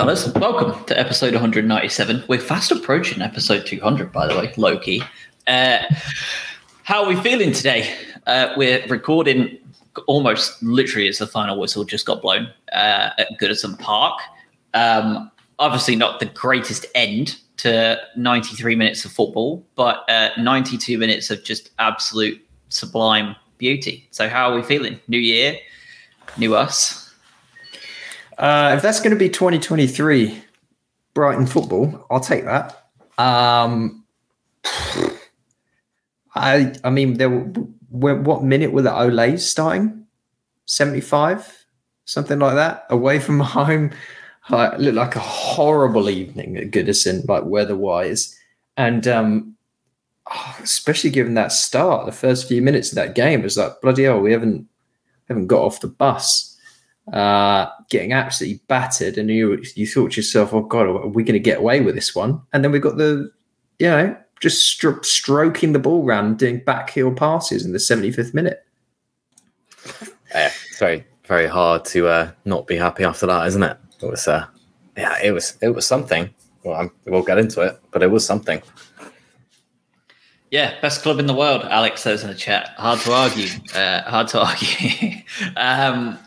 fellas, welcome to episode 197. We're fast approaching episode 200, by the way, low key. Uh, how are we feeling today? Uh, we're recording almost literally as the final whistle just got blown uh, at Goodison Park. Um, obviously, not the greatest end to 93 minutes of football, but uh, 92 minutes of just absolute sublime beauty. So, how are we feeling? New year, new us. Uh, if that's going to be 2023 Brighton football, I'll take that. Um, I I mean, there what minute were the Olays starting? 75, something like that, away from home. Like, looked like a horrible evening at Goodison, like weather-wise, and um, oh, especially given that start, the first few minutes of that game it was like bloody hell, we haven't haven't got off the bus, uh, getting absolutely battered, and you you thought to yourself, oh god, are we going to get away with this one? And then we've got the, you know, just stro- stroking the ball around, doing back heel passes in the 75th minute. Yeah, it's very very hard to uh, not be happy after that, isn't it? It was, uh, yeah, it was it was something. Well, I'm, we'll get into it, but it was something. Yeah, best club in the world. Alex says in the chat. Hard to argue. Uh, hard to argue. um,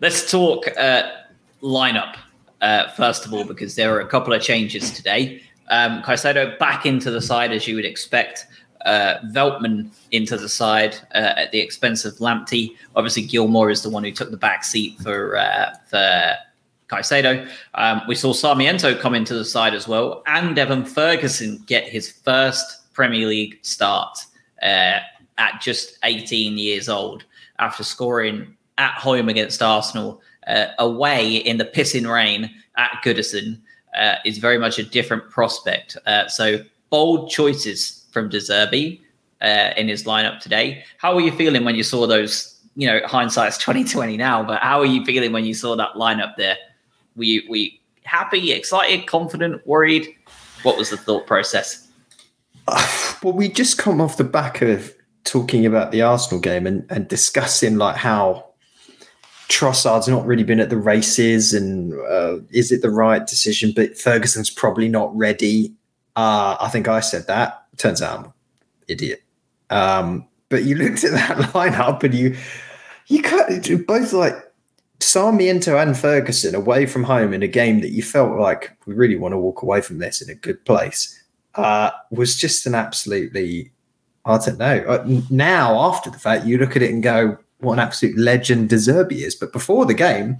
let's talk uh, lineup uh, first of all, because there are a couple of changes today. Um, Caicedo back into the side as you would expect. Uh, Veltman into the side uh, at the expense of Lamptey. Obviously, Gilmour is the one who took the back seat for uh, for Caicedo. Um, we saw Sarmiento come into the side as well, and Evan Ferguson get his first Premier League start uh, at just 18 years old after scoring at home against Arsenal, uh, away in the pissing rain at Goodison. Uh, is very much a different prospect. Uh, so bold choices from De Zerbi uh, in his lineup today. How were you feeling when you saw those? You know, hindsight's twenty twenty now, but how are you feeling when you saw that lineup there? Were you, were you happy, excited, confident, worried? What was the thought process? well, we just come off the back of talking about the Arsenal game and, and discussing like how Trossard's not really been at the races, and uh, is it the right decision? But Ferguson's probably not ready. Uh, I think I said that. Turns out I'm an idiot. Um, but you looked at that lineup and you you cut both like Sarmiento and Ferguson away from home in a game that you felt like we really want to walk away from this in a good place uh, was just an absolutely I don't know. Uh, now after the fact, you look at it and go, what an absolute legend De Zerbi is. But before the game,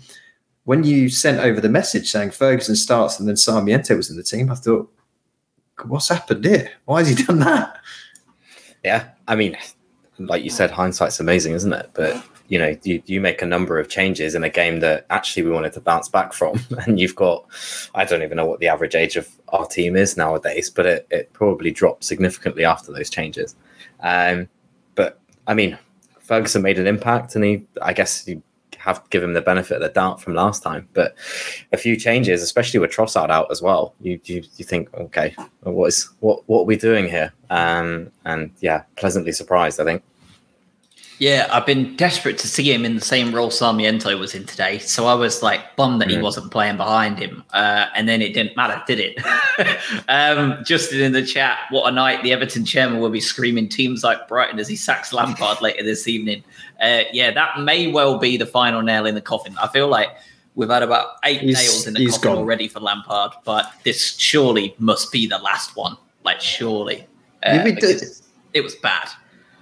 when you sent over the message saying Ferguson starts and then Sarmiento was in the team, I thought, what's happened here? Why has he done that? Yeah, I mean, like you said, hindsight's amazing, isn't it? But you know, you, you make a number of changes in a game that actually we wanted to bounce back from, and you've got, I don't even know what the average age of our team is nowadays, but it, it probably dropped significantly after those changes. Um, but I mean, Ferguson made an impact, and he, I guess, you have to give him the benefit of the doubt from last time. But a few changes, especially with Trossard out as well, you you, you think, okay, what is what what are we doing here? Um, and yeah, pleasantly surprised, I think. Yeah, I've been desperate to see him in the same role Sarmiento was in today. So I was like bummed that mm. he wasn't playing behind him. Uh, and then it didn't matter, did it? um, Justin in the chat, what a night. The Everton chairman will be screaming teams like Brighton as he sacks Lampard later this evening. Uh, yeah, that may well be the final nail in the coffin. I feel like we've had about eight he's, nails in the coffin gone. already for Lampard, but this surely must be the last one. Like, surely. Uh, it was bad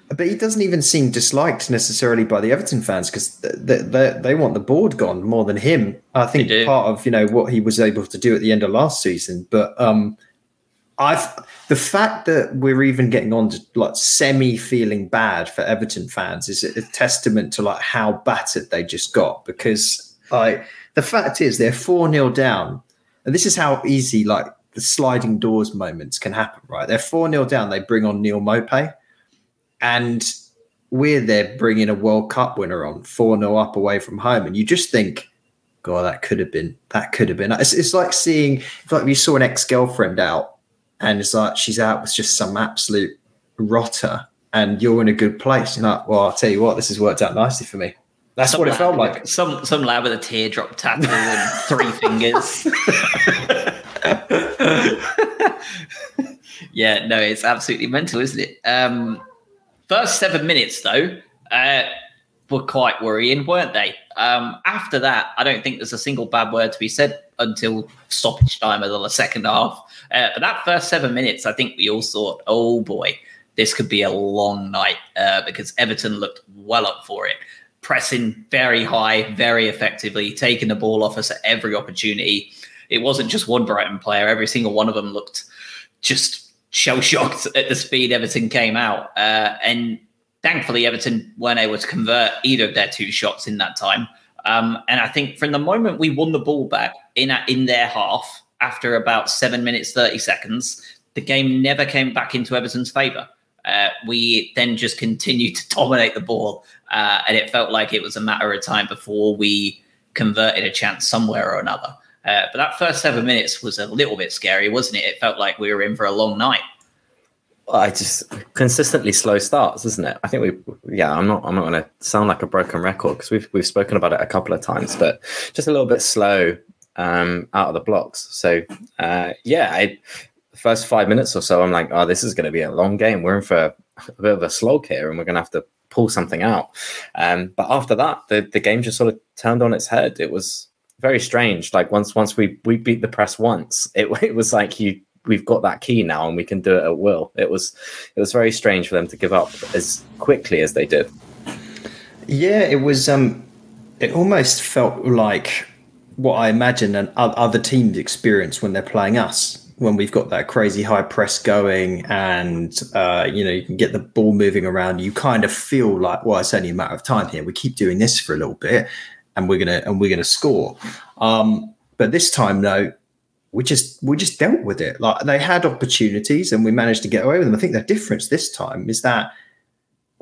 but he doesn't even seem disliked necessarily by the Everton fans because they, they, they, want the board gone more than him. I think part of you know what he was able to do at the end of last season, but um, I've the fact that we're even getting on to like semi feeling bad for Everton fans is a, testament to like how battered they just got because like the fact is they're four 0 down, and this is how easy like the sliding doors moments can happen. Right, they're four 0 down. They bring on Neal Maupay and we're there bringing a World Cup winner on 4 0 up away from home. And you just think, God, that could have been, that could have been. It's, it's like seeing, it's like you saw an ex girlfriend out and it's like she's out with just some absolute rotter and you're in a good place. You're like, well, I'll tell you what, this has worked out nicely for me. That's Some what it lad felt like. Some some lad with a teardrop tattoo and three fingers. yeah, no, it's absolutely mental, isn't it? Um, first seven minutes though uh, were quite worrying, weren't they? Um, after that, I don't think there's a single bad word to be said until stoppage time of the second half. Uh, but that first seven minutes, I think we all thought, oh boy, this could be a long night uh, because Everton looked well up for it, pressing very high, very effectively, taking the ball off us at every opportunity. It wasn't just one Brighton player; every single one of them looked just shell shocked at the speed Everton came out, uh, and thankfully Everton weren't able to convert either of their two shots in that time. Um, and I think from the moment we won the ball back in in their half, after about seven minutes thirty seconds, the game never came back into Everton's favour. Uh, we then just continued to dominate the ball, uh, and it felt like it was a matter of time before we converted a chance somewhere or another. Uh, but that first seven minutes was a little bit scary, wasn't it? It felt like we were in for a long night. I just consistently slow starts, isn't it? I think we, yeah, I'm not, I'm not going to sound like a broken record because we've we've spoken about it a couple of times, but just a little bit slow um, out of the blocks. So uh, yeah, I, the first five minutes or so, I'm like, oh, this is going to be a long game. We're in for a, bit of a slog here, and we're going to have to pull something out. Um, but after that, the the game just sort of turned on its head. It was very strange. Like once once we we beat the press once, it it was like you we've got that key now and we can do it at will. It was it was very strange for them to give up as quickly as they did. Yeah, it was. Um, it almost felt like what I imagine and other teams experience when they're playing us. When we've got that crazy high press going, and uh, you know you can get the ball moving around, you kind of feel like, well, it's only a matter of time here. We keep doing this for a little bit, and we're gonna and we're gonna score. Um, but this time, though, we just we just dealt with it. Like they had opportunities, and we managed to get away with them. I think the difference this time is that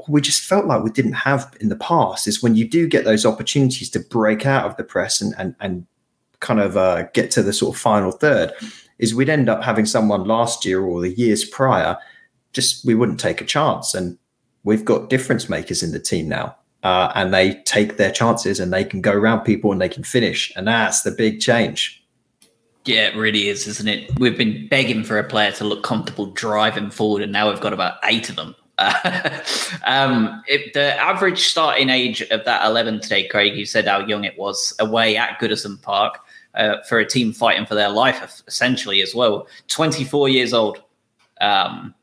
we just felt like we didn't have in the past is when you do get those opportunities to break out of the press and and, and kind of uh, get to the sort of final third is we'd end up having someone last year or the years prior just we wouldn't take a chance and we've got difference makers in the team now uh, and they take their chances and they can go around people and they can finish and that's the big change Yeah, it really is, isn't it? We've been begging for a player to look comfortable driving forward, and now we've got about eight of them. um, the average starting age of that 11 today, Craig, you said how young it was away at Goodison Park uh, for a team fighting for their life, essentially, as well. 24 years old. Um,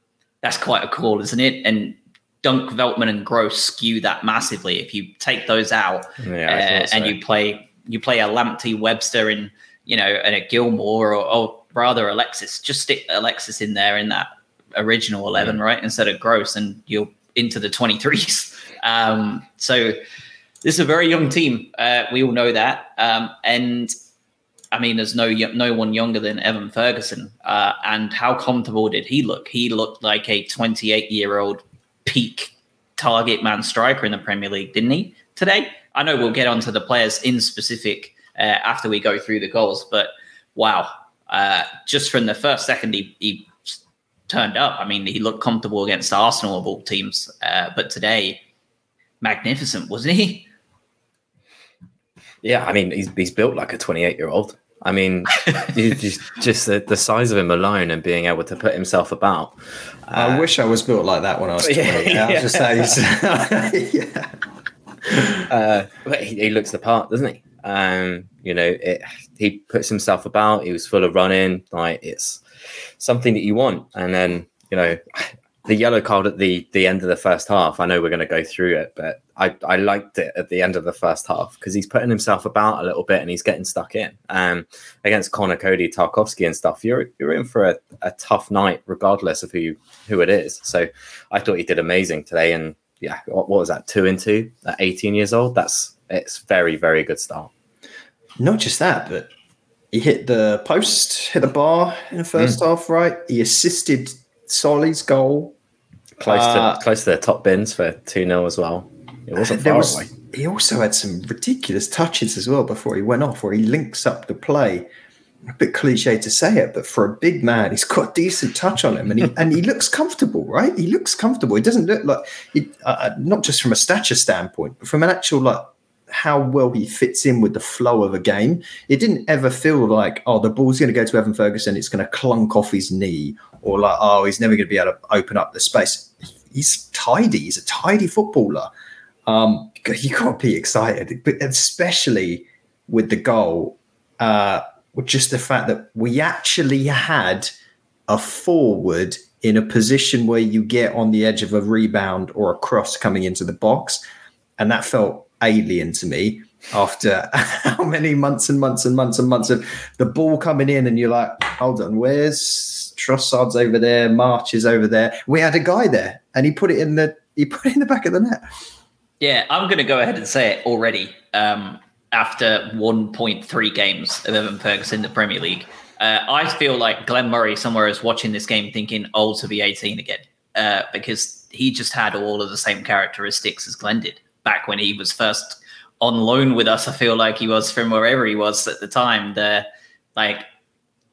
that's quite a call, isn't it? And Dunk, Veltman, and Gross skew that massively. If you take those out Yeah, uh, so. and you play you play a Lamptey, Webster, and you know, and a Gilmour, or, or rather Alexis, just stick Alexis in there in that original eleven, right, instead of Gross, and you're into the twenty threes. Um, so this is a very young team. Uh, we all know that, um, and I mean, there's no no one younger than Evan Ferguson. Uh, and how comfortable did he look? He looked like a 28 year old peak target man striker in the Premier League, didn't he? Today, I know we'll get onto the players in specific uh, after we go through the goals, but wow, uh, just from the first second he, he turned up. I mean, he looked comfortable against Arsenal of all teams, uh, but today, magnificent, wasn't he? Yeah, I mean he's he's built like a 28 year old. I mean, just just the, the size of him alone and being able to put himself about. i uh, wish i was built like that when i was 20 Yeah, I was just yeah. uh, but he, he looks the part, doesn't he? Um, you know, it, he puts himself about. He was full of running. Like it's something that you want. And then you know, the yellow card at the the end of the first half. I know we're going to go through it, but I I liked it at the end of the first half because he's putting himself about a little bit and he's getting stuck in. Um, against Conor Coady, Tarkowski, and stuff. You're you're in for a, a tough night, regardless of who you, who it is. So I thought he did amazing today, and yeah, what, what was that? Two and two at 18 years old. That's it's very very good start. Not just that, but he hit the post, hit the bar in the first half, right? He assisted Solly's goal. Close Uh, to close to the top bins for two 0 as well. It wasn't far was, away. he also had some ridiculous touches as well before he went off, where he links up the play. A bit cliche to say it, but for a big man, he's got a decent touch on him, and he and he looks comfortable, right? He looks comfortable. He doesn't look like, he, uh, not just from a stature standpoint, but from an actual like how well he fits in with the flow of a game. It didn't ever feel like, oh, the ball's going to go to Evan Ferguson, it's going to clunk off his knee, or like, oh, he's never going to be able to open up the space. He's tidy. He's a tidy footballer. Um, you can't be excited, but especially with the goal, uh, with just the fact that we actually had a forward in a position where you get on the edge of a rebound or a cross coming into the box. And that felt alien to me after how many months and months and months and months of the ball coming in and you're like, hold on, where's Trossard's over there, March is over there. We had a guy there and he put it in the he put it in the back of the net. Yeah, I'm gonna go ahead and say it already. Um, after 1.3 games of Evan Ferguson in the Premier League. Uh, I feel like Glenn Murray somewhere is watching this game thinking, old to be 18 again, uh, because he just had all of the same characteristics as Glenn did back when he was first on loan with us. I feel like he was from wherever he was at the time. The like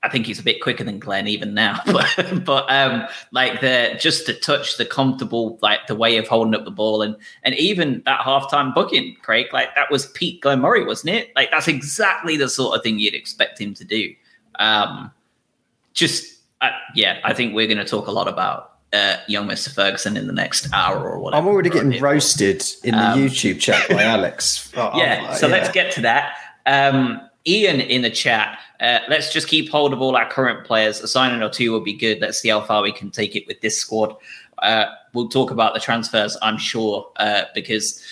I think he's a bit quicker than Glenn even now, but but um, like the just to touch, the comfortable, like the way of holding up the ball, and and even that halftime booking, Craig, like that was Pete Glenn Murray, wasn't it? Like that's exactly the sort of thing you'd expect him to do. Um, just uh, yeah, I think we're going to talk a lot about uh, young Mr. Ferguson in the next hour or whatever. I'm already getting roasted in the um, YouTube chat by Alex. Oh, yeah, so yeah. let's get to that. Um, Ian in the chat. Uh, let's just keep hold of all our current players. A signing or two will be good. Let's see how far we can take it with this squad. Uh, we'll talk about the transfers, I'm sure, uh, because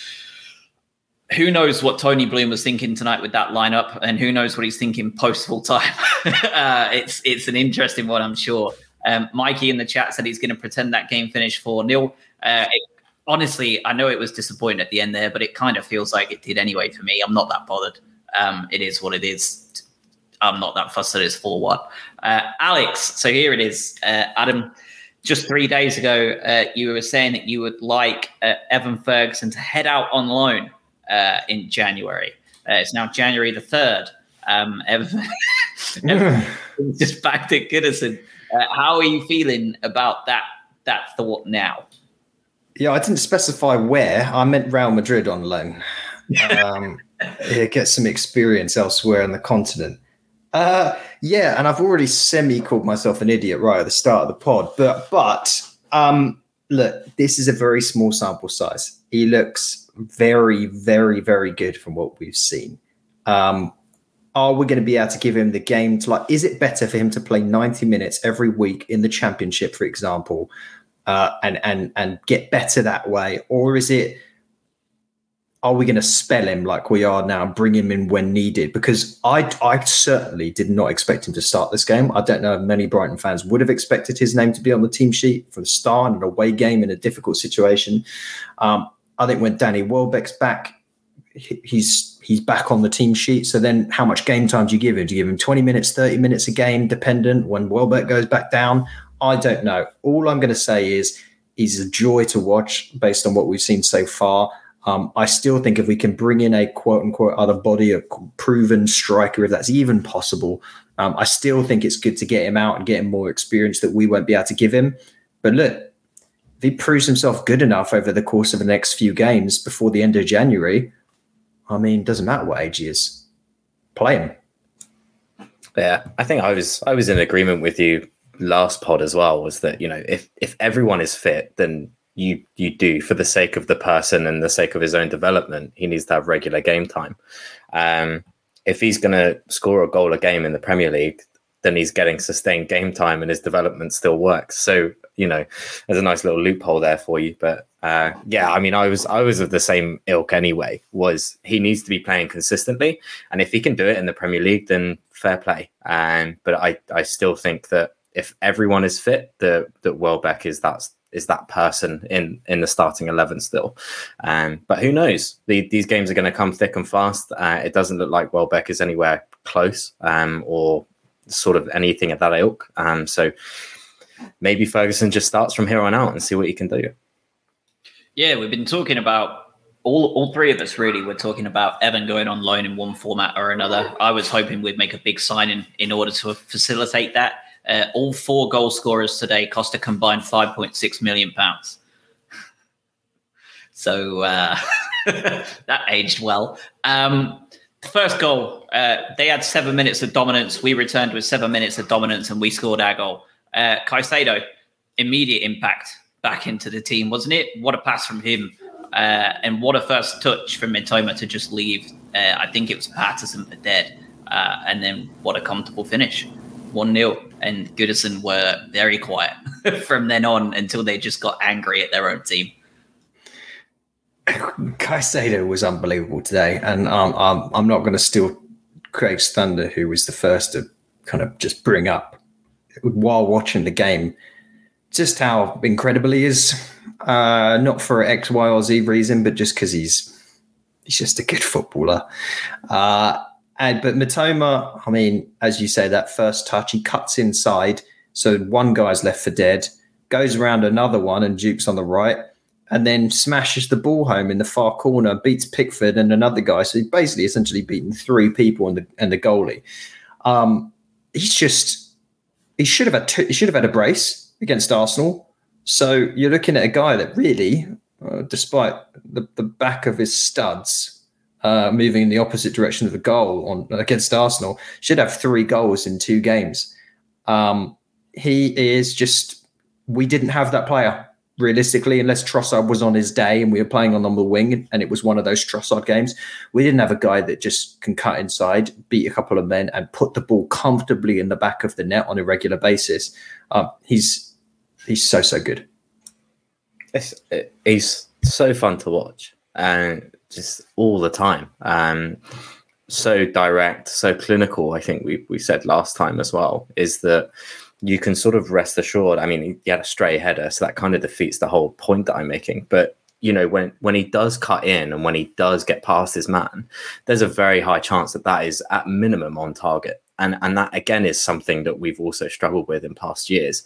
who knows what Tony Bloom was thinking tonight with that lineup, and who knows what he's thinking post full time. Uh, it's it's an interesting one, I'm sure. Um, Mikey in the chat said he's going to pretend that game finished 4 0. Uh, honestly, I know it was disappointing at the end there, but it kind of feels like it did anyway for me. I'm not that bothered. Um, it is what it is. I'm not that fussed that it's 4 1. Uh, Alex, so here it is. Uh, Adam, just three days ago, uh, you were saying that you would like uh, Evan Ferguson to head out on loan uh, in January. Uh, it's now January the 3rd. Um, Evan, just back to Goodison. how are you feeling about that that thought now? Yeah, I didn't specify where. I meant Real Madrid on loan. Um, yeah, get some experience elsewhere on the continent. Uh, yeah, and I've already semi called myself an idiot right at the start of the pod, but but um, look, this is a very small sample size. He looks very, very, very good from what we've seen. Um, are we going to be able to give him the game to like? Is it better for him to play ninety minutes every week in the championship, for example, uh, and and and get better that way, or is it? Are we going to spell him like we are now and bring him in when needed? Because I, I certainly did not expect him to start this game. I don't know if many Brighton fans would have expected his name to be on the team sheet for the start in an away game in a difficult situation. Um, I think when Danny Welbeck's back, he's he's back on the team sheet. So then, how much game time do you give him? Do you give him twenty minutes, thirty minutes a game, dependent? When Welbeck goes back down, I don't know. All I'm going to say is he's a joy to watch based on what we've seen so far. Um, I still think if we can bring in a quote unquote other body, a proven striker, if that's even possible, um, I still think it's good to get him out and get him more experience that we won't be able to give him. But look, if he proves himself good enough over the course of the next few games before the end of January, I mean, doesn't matter what age he is, play him. Yeah, I think I was I was in agreement with you last pod as well. Was that you know if if everyone is fit, then you you do for the sake of the person and the sake of his own development. He needs to have regular game time. Um, if he's going to score a goal a game in the Premier League, then he's getting sustained game time and his development still works. So you know, there's a nice little loophole there for you. But uh, yeah, I mean, I was I was of the same ilk anyway. Was he needs to be playing consistently, and if he can do it in the Premier League, then fair play. And um, but I I still think that if everyone is fit, that that Welbeck is that's is that person in in the starting eleven still. Um, but who knows? The, these games are going to come thick and fast. Uh, it doesn't look like Welbeck is anywhere close um, or sort of anything at that ilk. Um, so maybe Ferguson just starts from here on out and see what he can do. Yeah, we've been talking about all, all three of us really were talking about Evan going on loan in one format or another. I was hoping we'd make a big signing in order to facilitate that. Uh, all four goal scorers today cost a combined 5.6 million pounds. So uh, that aged well. Um, first goal, uh, they had seven minutes of dominance. We returned with seven minutes of dominance, and we scored our goal. Uh, Caicedo, immediate impact back into the team, wasn't it? What a pass from him. Uh, and what a first touch from Mitoma to just leave. Uh, I think it was Patterson for dead. Uh, and then what a comfortable finish. 1 0. And Goodison were very quiet from then on until they just got angry at their own team. Caicedo was unbelievable today. And um, I'm, I'm not going to steal Craig's thunder, who was the first to kind of just bring up while watching the game just how incredible he is. Uh, not for X, Y, or Z reason, but just because he's he's just a good footballer. Uh, and but Mitoma, I mean, as you say, that first touch, he cuts inside, so one guy's left for dead, goes around another one and jukes on the right, and then smashes the ball home in the far corner, beats Pickford and another guy. So he's basically essentially beaten three people and the and the goalie. Um, he's just he should have had two, he should have had a brace against Arsenal. So you're looking at a guy that really, uh, despite the, the back of his studs uh, moving in the opposite direction of the goal on against Arsenal, should have three goals in two games. Um, he is just we didn't have that player realistically, unless Trossard was on his day and we were playing on the wing and it was one of those Trossard games, we didn't have a guy that just can cut inside, beat a couple of men, and put the ball comfortably in the back of the net on a regular basis. Um, he's he's so so good. It's, he's so fun to watch and just all the time. Um, so direct, so clinical. I think we we said last time as well is that you can sort of rest assured. I mean, he had a stray header, so that kind of defeats the whole point that I'm making. But you know, when when he does cut in and when he does get past his man, there's a very high chance that that is at minimum on target. And and that again is something that we've also struggled with in past years,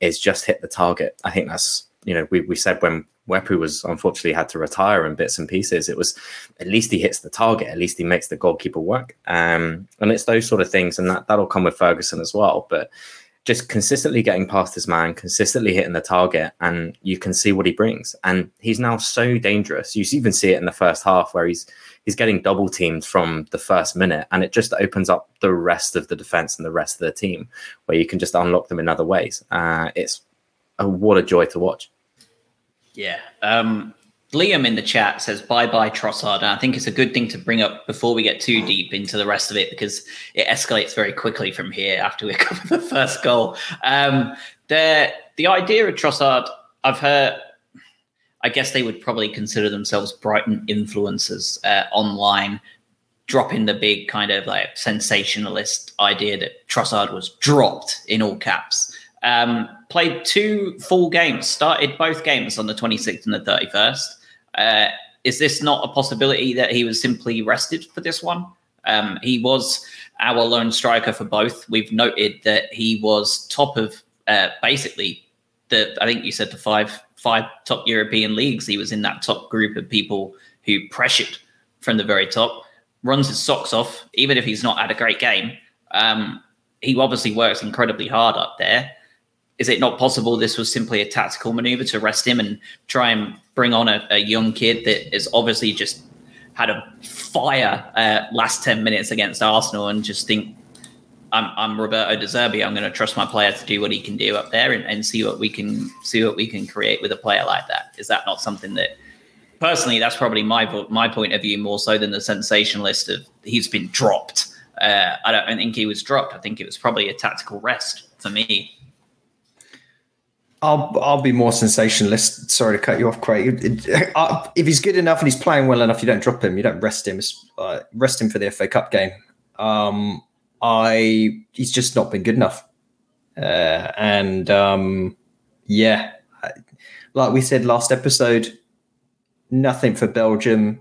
is just hit the target. I think that's you know we we said when Wepu was unfortunately had to retire in bits and pieces. It was at least he hits the target, at least he makes the goalkeeper work. Um, and it's those sort of things, and that that'll come with Ferguson as well. But just consistently getting past his man, consistently hitting the target, and you can see what he brings. And he's now so dangerous. You even see it in the first half where he's he's getting double teamed from the first minute, and it just opens up the rest of the defense and the rest of the team where you can just unlock them in other ways. Uh, it's a, what a joy to watch. Yeah. Um, Liam in the chat says bye bye Trossard. And I think it's a good thing to bring up before we get too deep into the rest of it because it escalates very quickly from here after we cover the first goal. Um, the the idea of Trossard, I've heard. I guess they would probably consider themselves Brighton influencers uh, online, dropping the big kind of like sensationalist idea that Trossard was dropped in all caps. Um, played two full games, started both games on the 26th and the 31st. Uh, is this not a possibility that he was simply rested for this one? Um, he was our lone striker for both. We've noted that he was top of uh, basically the. I think you said the five five top European leagues. He was in that top group of people who pressured from the very top. Runs his socks off, even if he's not had a great game. Um, he obviously works incredibly hard up there is it not possible this was simply a tactical maneuver to rest him and try and bring on a, a young kid that is obviously just had a fire uh, last 10 minutes against Arsenal and just think I'm, I'm Roberto De Zerbi. I'm going to trust my player to do what he can do up there and, and see what we can see what we can create with a player like that. Is that not something that personally that's probably my my point of view more so than the sensationalist of he's been dropped. Uh, I don't think he was dropped. I think it was probably a tactical rest for me. I'll I'll be more sensationalist. Sorry to cut you off, Craig. Uh, if he's good enough and he's playing well enough, you don't drop him. You don't rest him. Uh, rest him for the FA Cup game. Um, I he's just not been good enough. Uh, and um, yeah, like we said last episode, nothing for Belgium,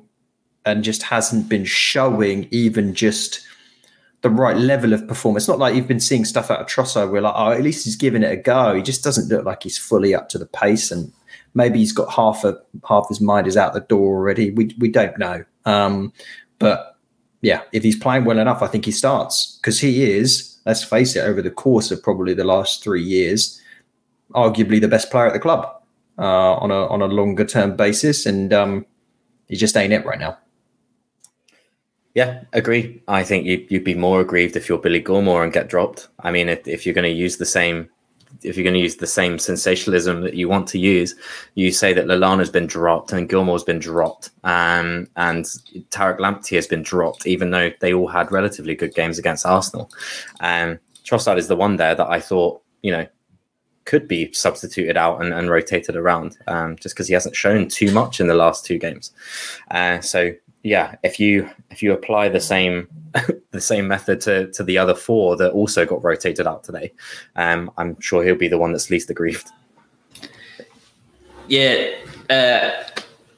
and just hasn't been showing even just the right level of performance. Not like you've been seeing stuff out of Trossard where like, oh, at least he's giving it a go. He just doesn't look like he's fully up to the pace, and maybe he's got half of half his mind is out the door already. We we don't know. Um, but yeah, if he's playing well enough, I think he starts because he is. Let's face it, over the course of probably the last three years, arguably the best player at the club uh, on a on a longer term basis, and um, he just ain't it right now. Yeah, agree. I think you, you'd be more aggrieved if you're Billy Gilmour and get dropped. I mean, if, if you're going to use the same, if you're going to use the same sensationalism that you want to use, you say that Lallana's been dropped and Gilmour's been dropped, um, and Tarek Lamptey has been dropped, even though they all had relatively good games against Arsenal. Um, Trossard is the one there that I thought, you know, could be substituted out and, and rotated around um, just because he hasn't shown too much in the last two games. Uh, so yeah, if you if you apply the same the same method to to the other four that also got rotated out today, um, I'm sure he'll be the one that's least aggrieved. Yeah, uh,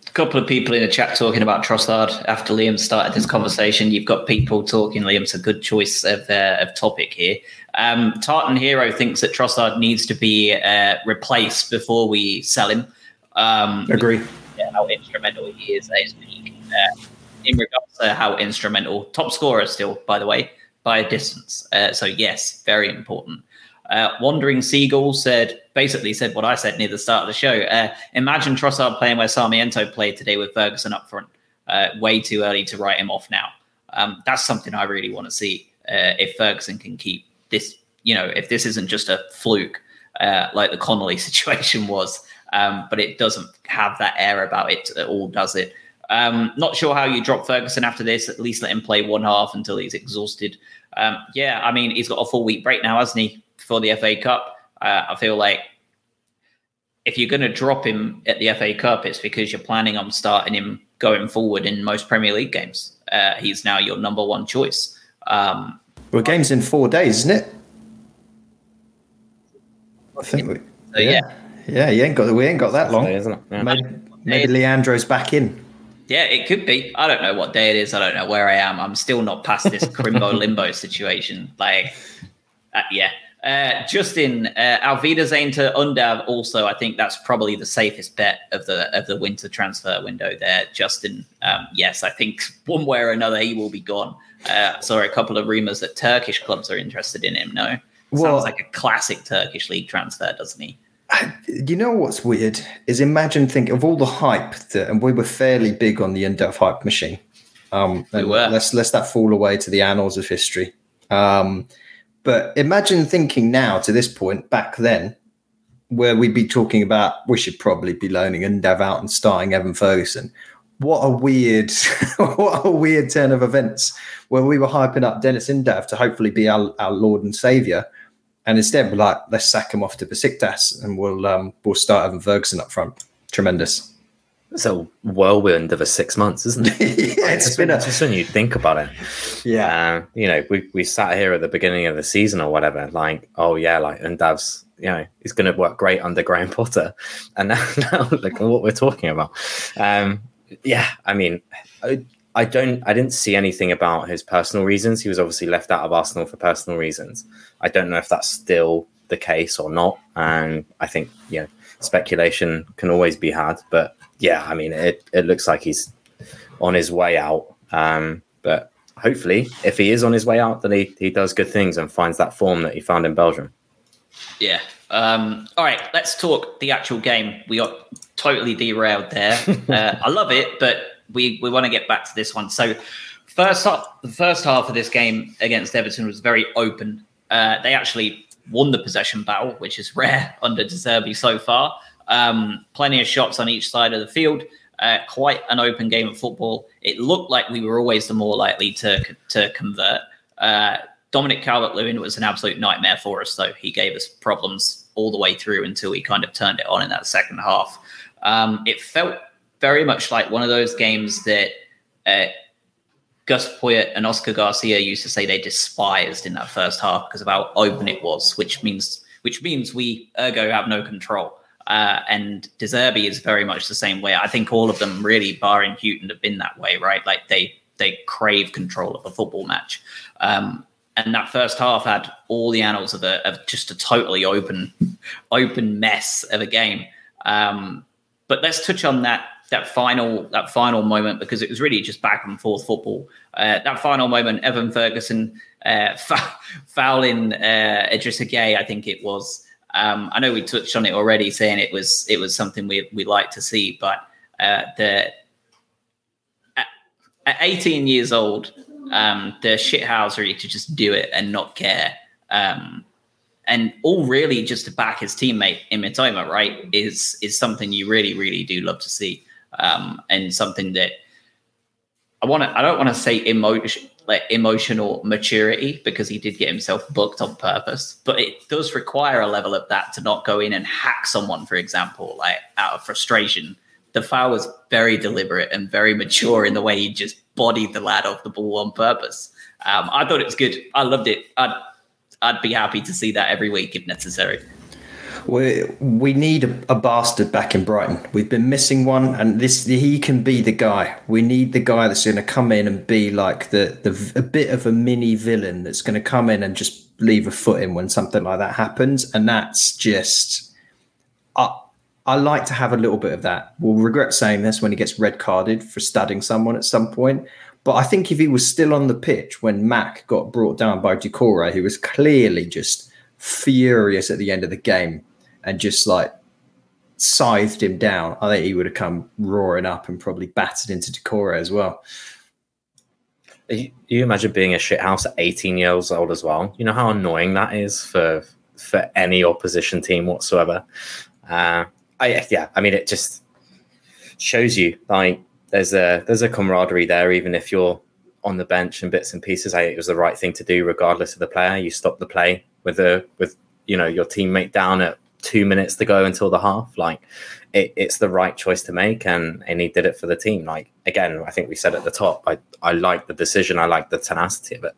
a couple of people in the chat talking about Trossard after Liam started this conversation. You've got people talking. Liam's a good choice of uh, of topic here. Um, Tartan Hero thinks that Trossard needs to be uh, replaced before we sell him. Um, Agree. Yeah, how instrumental he is as uh, in regards to how instrumental. Top scorer still, by the way, by a distance. Uh, so yes, very important. Uh, Wandering Seagull said basically said what I said near the start of the show. Uh, imagine Trossard playing where Sarmiento played today with Ferguson up front. Uh, way too early to write him off now. Um, that's something I really want to see uh, if Ferguson can keep this. You know, if this isn't just a fluke uh, like the Connolly situation was, um, but it doesn't have that air about it at all, does it? Um, not sure how you drop Ferguson after this. At least let him play one half until he's exhausted. Um, yeah, I mean, he's got a full week break now, hasn't he, for the FA Cup? Uh, I feel like if you're going to drop him at the FA Cup, it's because you're planning on starting him going forward in most Premier League games. Uh, he's now your number one choice. Um, well, game's in four days, isn't it? I think we. So, yeah. yeah, yeah, ain't got we ain't got that long, isn't it? Yeah. Maybe, maybe Leandro's back in. Yeah, it could be. I don't know what day it is. I don't know where I am. I'm still not past this crimbo limbo situation. Like, uh, yeah. Uh, Justin, uh, Alvida Zane to Undav. Also, I think that's probably the safest bet of the of the winter transfer window. There, Justin. Um, yes, I think one way or another he will be gone. Uh, saw a couple of rumors that Turkish clubs are interested in him. No, Well- sounds like a classic Turkish league transfer, doesn't he? You know what's weird is imagine think of all the hype that, and we were fairly big on the Undav hype machine. Um, We were. Let's let's that fall away to the annals of history. Um, but imagine thinking now to this point back then, where we'd be talking about we should probably be loaning Undav out and starting Evan Ferguson. What a weird, what a weird turn of events where we were hyping up Dennis Undav to hopefully be our, our Lord and Savior. And instead, we're like, let's sack him off to Besiktas, and we'll um, we'll start having Ferguson up front. Tremendous. It's a whirlwind of a six months, isn't it? yeah, it's Just been a just when you think about it. yeah. Um, you know, we, we sat here at the beginning of the season or whatever, like, oh yeah, like Undav's, you know, he's going to work great under Graham Potter, and now, now look at what we're talking about. Um, yeah, I mean, I, don't, I didn't see anything about his personal reasons. He was obviously left out of Arsenal for personal reasons. I don't know if that's still the case or not. And I think, you know, speculation can always be had, but yeah, I mean, it, it looks like he's on his way out. Um, but hopefully, if he is on his way out, then he, he does good things and finds that form that he found in Belgium. Yeah. Um, all right, let's talk the actual game. We got totally derailed there. uh, I love it, but we, we want to get back to this one. So, first half, the first half of this game against Everton was very open. Uh, they actually won the possession battle, which is rare under De so far. Um, plenty of shots on each side of the field. Uh, quite an open game of football. It looked like we were always the more likely to to convert. Uh, Dominic Calvert Lewin was an absolute nightmare for us, though. He gave us problems all the way through until he kind of turned it on in that second half. Um, it felt very much like one of those games that uh, Gus Poyet and Oscar Garcia used to say they despised in that first half because of how open it was, which means which means we ergo have no control. Uh, and De Zerbi is very much the same way. I think all of them, really, barring Hughton, have been that way, right? Like they they crave control of a football match. Um, and that first half had all the annals of, a, of just a totally open open mess of a game. Um, but let's touch on that that final that final moment because it was really just back and forth football. Uh, that final moment, Evan Ferguson uh, fouling uh, Idrissa Gueye, I think it was. Um, I know we touched on it already, saying it was it was something we we like to see, but uh, the at 18 years old, um, the shithousery to just do it and not care. Um, and all really just to back his teammate in Mitoma, right, is is something you really, really do love to see. Um, and something that I want to I don't want to say emotion like emotional maturity because he did get himself booked on purpose, but it does require a level of that to not go in and hack someone, for example, like out of frustration. The foul was very deliberate and very mature in the way he just bodied the lad off the ball on purpose. Um, I thought it was good. I loved it. I'd I'd be happy to see that every week if necessary. We we need a, a, bastard back in Brighton. We've been missing one, and this he can be the guy. We need the guy that's going to come in and be like the the a bit of a mini villain that's going to come in and just leave a foot in when something like that happens. And that's just, I I like to have a little bit of that. We'll regret saying this when he gets red carded for studying someone at some point. But I think if he was still on the pitch when Mac got brought down by Doucouré, he was clearly just furious at the end of the game and just like scythed him down, I think he would have come roaring up and probably battered into Doucouré as well. You, you imagine being a shithouse at 18 years old as well. You know how annoying that is for for any opposition team whatsoever. Uh, I yeah, I mean it just shows you like there's a there's a camaraderie there, even if you're on the bench and bits and pieces. I, it was the right thing to do, regardless of the player. You stop the play with a with you know your teammate down at two minutes to go until the half. Like it, it's the right choice to make, and and he did it for the team. Like again, I think we said at the top, I I like the decision, I like the tenacity of it.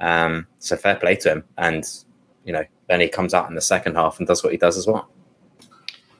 Um, so fair play to him, and you know then he comes out in the second half and does what he does as well.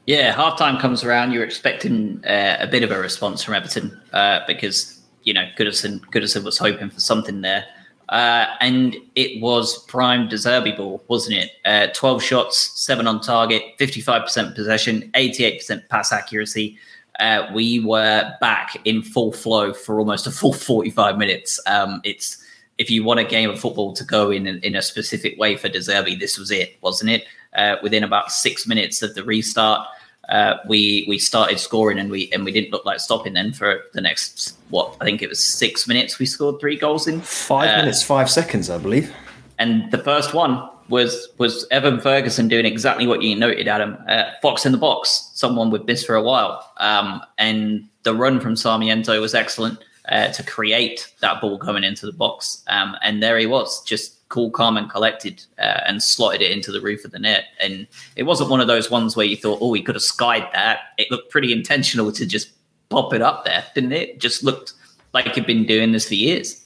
Yeah, halftime comes around. You're expecting uh, a bit of a response from Everton uh, because you know Goodison Goodison was hoping for something there. Uh, and it was prime De Zerbi ball, wasn't it? Uh, 12 shots, seven on target, 55% possession, 88% pass accuracy. Uh, we were back in full flow for almost a full 45 minutes. Um, it's if you want a game of football to go in in a specific way for De Zerbi, this was it, wasn't it? Uh, within about six minutes of the restart, uh, we we started scoring and we and we didn't look like stopping then for the next what I think it was six minutes we scored three goals in. Five uh, minutes five seconds I believe. and the first one was was Evan Ferguson doing exactly what you noted Adam uh, Fox in the box someone with this for a while. Um, and the run from Sarmiento was excellent uh, to create that ball coming into the box um, and there he was just cool, calm, and collected, uh, and slotted it into the roof of the net. And it wasn't one of those ones where you thought, "Oh, he could have skied that." It looked pretty intentional to just pop it up there, didn't it? it just looked like he'd been doing this for years.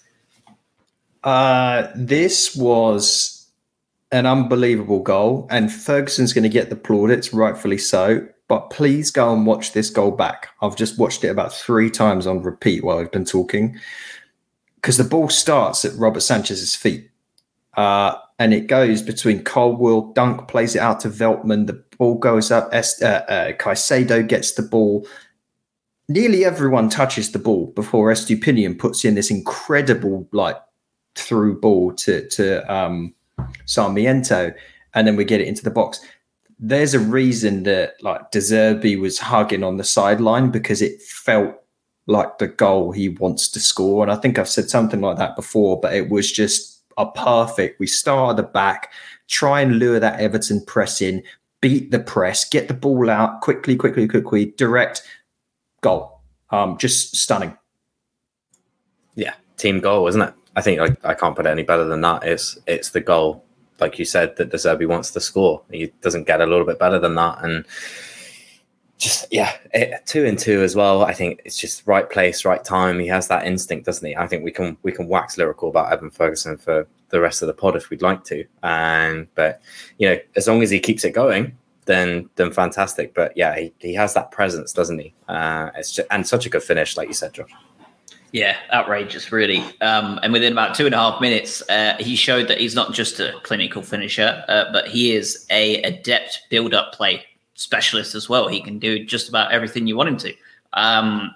Uh, this was an unbelievable goal, and Ferguson's going to get the plaudits, rightfully so. But please go and watch this goal back. I've just watched it about three times on repeat while I've been talking because the ball starts at Robert Sanchez's feet uh, and it goes between Colwill. Dunk plays it out to Veltman. The ball goes up. Es- uh, uh, Caicedo gets the ball. Nearly everyone touches the ball before Estupiñán puts in this incredible like through ball to to um, Sarmiento, and then we get it into the box. There's a reason that like De Zerbi was hugging on the sideline because it felt like the goal he wants to score, and I think I've said something like that before, but it was just a perfect. We start at the back, try and lure that Everton press in, beat the press, get the ball out quickly, quickly, quickly, direct goal. Um, just stunning. Yeah, team goal, isn't it? I think I, I can't put it any better than that. It's it's the goal, like you said, that De Zerbi wants to score. He doesn't get a little bit better than that, and just yeah, it, two and two as well. I think it's just right place, right time. He has that instinct, doesn't he? I think we can we can wax lyrical about Evan Ferguson for the rest of the pod if we'd like to. And but you know, as long as he keeps it going, then then fantastic. But yeah, he, he has that presence, doesn't he? Uh, it's just, and such a good finish, like you said, Josh. Yeah, outrageous, really. Um, and within about two and a half minutes, uh, he showed that he's not just a clinical finisher, uh, but he is a adept build-up play specialist as well. He can do just about everything you want him to. Um,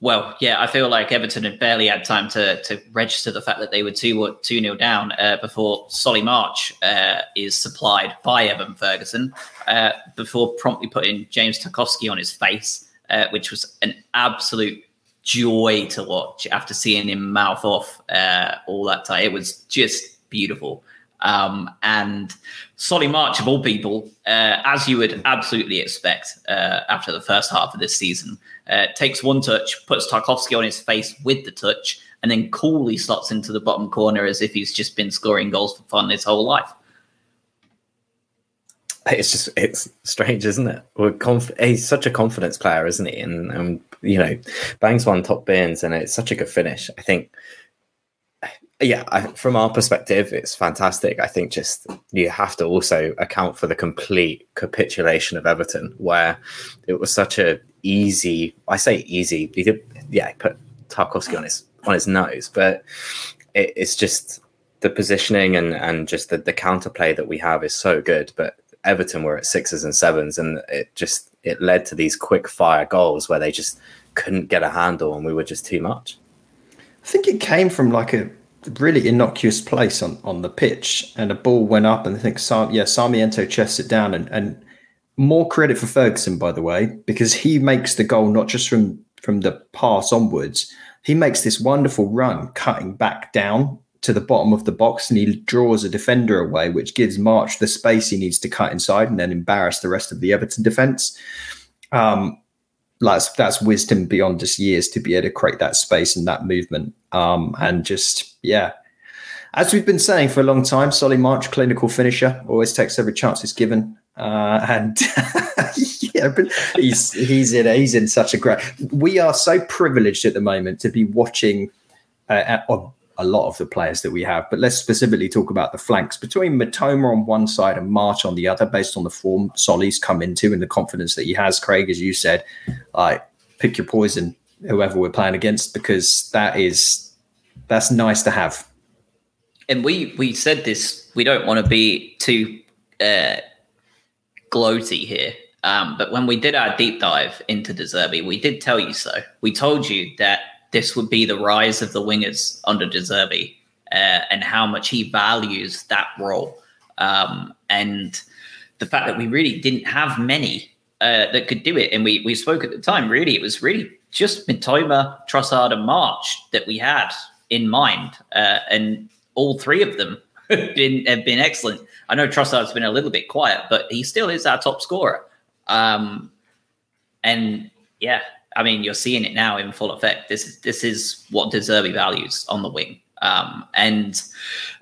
well, yeah, I feel like Everton had barely had time to to register the fact that they were two two nil down uh, before Solly March uh, is supplied by Evan Ferguson uh, before promptly putting James Tarkowski on his face, uh, which was an absolute joy to watch after seeing him mouth off uh, all that time. It was just beautiful. Um, and Solly March, of all people, uh, as you would absolutely expect uh, after the first half of this season, uh, takes one touch, puts Tarkowski on his face with the touch, and then coolly slots into the bottom corner as if he's just been scoring goals for fun his whole life. It's just it's strange, isn't it? Conf- he's such a confidence player, isn't he? And, and you know, bangs one top bins, and it's such a good finish. I think yeah, I, from our perspective, it's fantastic. I think just you have to also account for the complete capitulation of Everton, where it was such a easy. I say easy. He did, yeah, put Tarkowski on his on his nose, but it, it's just the positioning and and just the the counterplay that we have is so good. But Everton were at sixes and sevens, and it just it led to these quick fire goals where they just couldn't get a handle, and we were just too much. I think it came from like a really innocuous place on, on the pitch, and a ball went up, and I think Sam, yeah, Sarmiento chests it down, and, and more credit for Ferguson, by the way, because he makes the goal not just from from the pass onwards. He makes this wonderful run, cutting back down to the bottom of the box, and he draws a defender away, which gives March the space he needs to cut inside and then embarrass the rest of the Everton defense. Um, that's that's wisdom beyond just years to be able to create that space and that movement. Um, and just yeah, as we've been saying for a long time, Solly March, clinical finisher, always takes every chance he's given. Uh, and yeah, but he's he's in he's in such a great. We are so privileged at the moment to be watching uh, a lot of the players that we have, but let's specifically talk about the flanks between Mitoma on one side and March on the other, based on the form Solly's come into and the confidence that he has. Craig, as you said, uh, pick your poison, whoever we're playing against, because that is that's nice to have. And we we said this. We don't want to be too uh, gloaty here, um, but when we did our deep dive into De Zerbi, we did tell you so. We told you that this would be the rise of the wingers under De Zerbi uh, and how much he values that role. Um, and the fact that we really didn't have many uh, that could do it. And we, we spoke at the time, really, it was really just Mitoma, Trossard, and March that we had in mind. Uh, and all three of them have been, have been excellent. I know Trossard's been a little bit quiet, but he still is our top scorer. Um, and yeah, I mean, you're seeing it now in full effect. This is this is what De Zerbi values on the wing. Um, and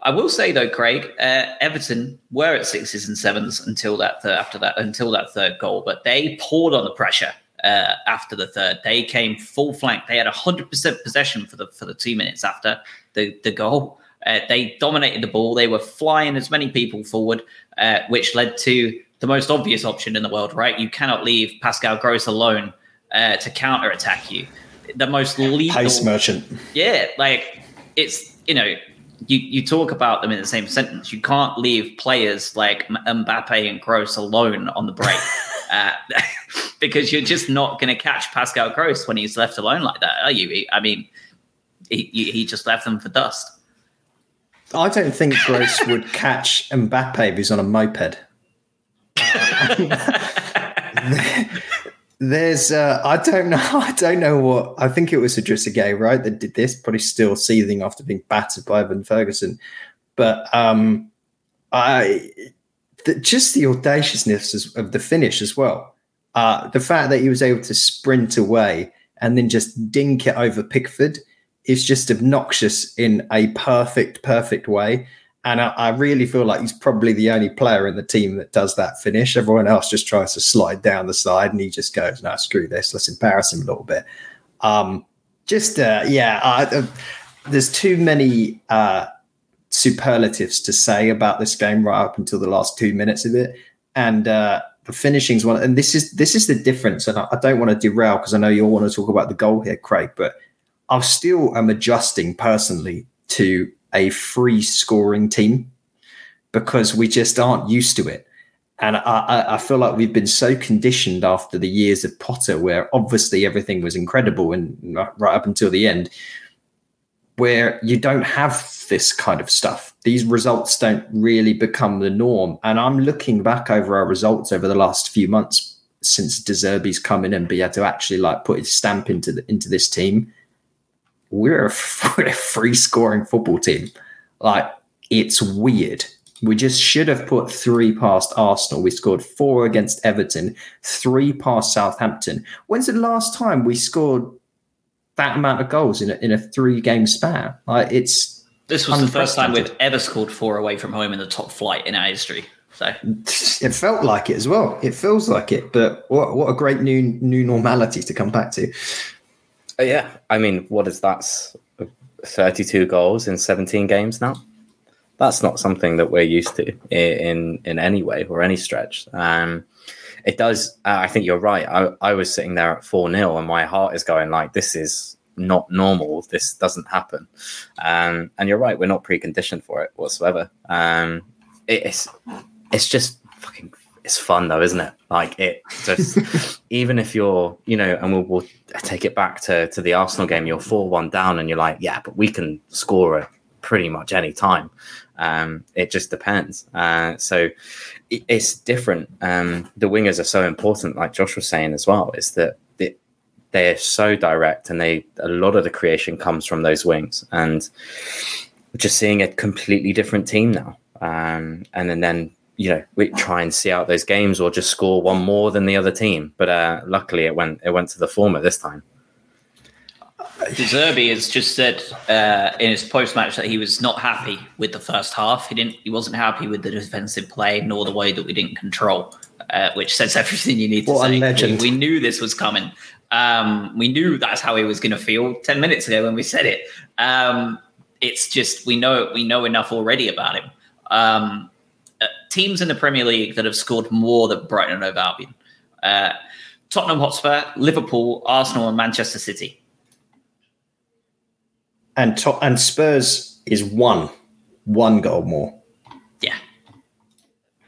I will say though, Craig, uh, Everton were at sixes and sevens until that th- after that until that third goal, but they poured on the pressure uh, after the third. They came full flank. They had hundred percent possession for the for the two minutes after the the goal. Uh, they dominated the ball. They were flying as many people forward, uh, which led to the most obvious option in the world. Right, you cannot leave Pascal Gross alone uh, to counter attack you. The most lethal pace merchant. Yeah, like it's you know you you talk about them in the same sentence. You can't leave players like Mbappe and Gross alone on the break. uh, because you're just not going to catch Pascal Gross when he's left alone like that, are you? I mean, he, he just left them for dust. I don't think Gross would catch Mbappe if he's on a moped. There's, uh, I don't know, I don't know what. I think it was Idrissa Gueye, right, that did this. Probably still seething after being battered by Evan Ferguson, but um, I the, just the audaciousness of the finish as well. Uh, the fact that he was able to sprint away and then just dink it over Pickford is just obnoxious in a perfect, perfect way. And I, I, really feel like he's probably the only player in the team that does that finish. Everyone else just tries to slide down the side, and he just goes, "No, screw this. Let's embarrass him a little bit." Um, just uh, yeah, uh, there's too many uh, superlatives to say about this game right up until the last two minutes of it, and uh, the finishing's one. And this is this is the difference. And I, I don't want to derail because I know you all want to talk about the goal here, Craig, but I still am adjusting personally to a free scoring team because we just aren't used to it. And I, I, feel like we've been so conditioned after the years of Potter, where obviously everything was incredible and right up until the end, where you don't have this kind of stuff. These results don't really become the norm. And I'm looking back over our results over the last few months since De Zerbi's come in and be able to actually like put his stamp into the, into this team we're a, we're a free scoring football team. Like it's weird. We just should have put three past Arsenal. We scored four against Everton, three past Southampton. When's the last time we scored that amount of goals in a, in a three game span? Like it's This was the first time we've ever scored four away from home in the top flight in our history. So it felt like it as well. It feels like it, but what what a great new new normality to come back to. Uh, yeah, I mean, what is that? 32 goals in 17 games now. That's not something that we're used to in in any way or any stretch. Um, it does. Uh, I think you're right. I, I was sitting there at four 0 and my heart is going like, this is not normal. This doesn't happen. Um, and you're right. We're not preconditioned for it whatsoever. Um, it's it's just fucking. It's fun though, isn't it? Like it just even if you're, you know, and we'll, we'll take it back to to the Arsenal game. You're four one down, and you're like, yeah, but we can score at pretty much any time. Um, it just depends. Uh, so it, it's different. Um, the wingers are so important, like Josh was saying as well. Is that it, they're so direct, and they a lot of the creation comes from those wings, and just seeing a completely different team now. Um, and then then you know we try and see out those games or just score one more than the other team. But uh, luckily, it went it went to the former this time. Zerbi has just said uh, in his post match that he was not happy with the first half. He didn't. He wasn't happy with the defensive play nor the way that we didn't control, uh, which says everything you need to What a say. legend. We, we knew this was coming. Um, we knew that's how he was going to feel ten minutes ago when we said it. Um, it's just we know we know enough already about him. Um, teams in the Premier League that have scored more than Brighton and Hove Albion: uh, Tottenham Hotspur, Liverpool, Arsenal, and Manchester City. And to- and Spurs is one one goal more. Yeah,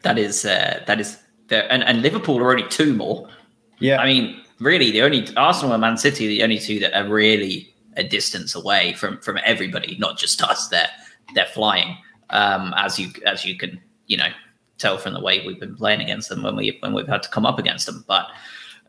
that is uh, that is there, and and Liverpool are only two more. Yeah, I mean, really, the only Arsenal and Man City are the only two that are really a distance away from from everybody, not just us. They're they're flying, um, as you as you can you know tell from the way we've been playing against them when we when we've had to come up against them. But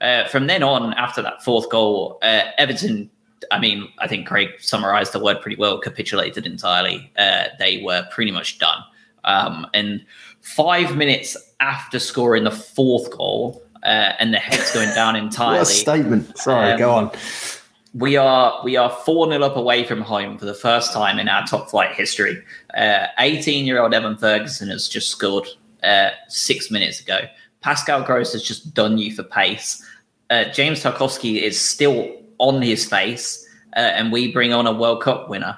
uh, from then on, after that fourth goal, uh, Everton. I mean, I think Craig summarized the word pretty well. Capitulated entirely. Uh, they were pretty much done. Um, and five minutes after scoring the fourth goal, uh, and the head's going down entirely. what a statement. Sorry, Um, go on. We are we are four 0 up away from home for the first time in our top flight history. Eighteen year old Evan Ferguson has just scored uh, six minutes ago. Pascal Gross has just done you for pace. Uh, James Tarkowski is still on his face, uh, and we bring on a World Cup winner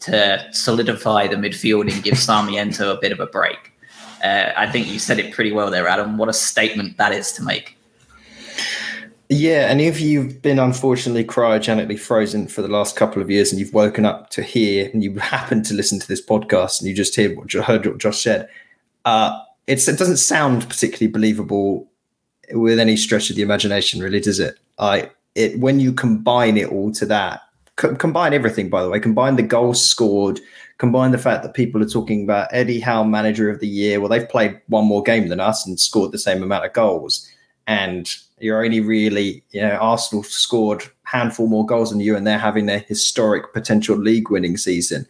to solidify the midfield and give Sarmiento a bit of a break. Uh, I think you said it pretty well there, Adam. What a statement that is to make. Yeah, and if you've been unfortunately cryogenically frozen for the last couple of years and you've woken up to hear and you happen to listen to this podcast and you just hear what you heard what Josh said, uh, it doesn't sound particularly believable with any stretch of the imagination, really, does it? I it when you combine it all to that, co- combine everything. By the way, combine the goals scored, combine the fact that people are talking about Eddie Howe, manager of the year. Well, they've played one more game than us and scored the same amount of goals, and you're only really, you know, Arsenal scored handful more goals than you, and they're having their historic potential league winning season.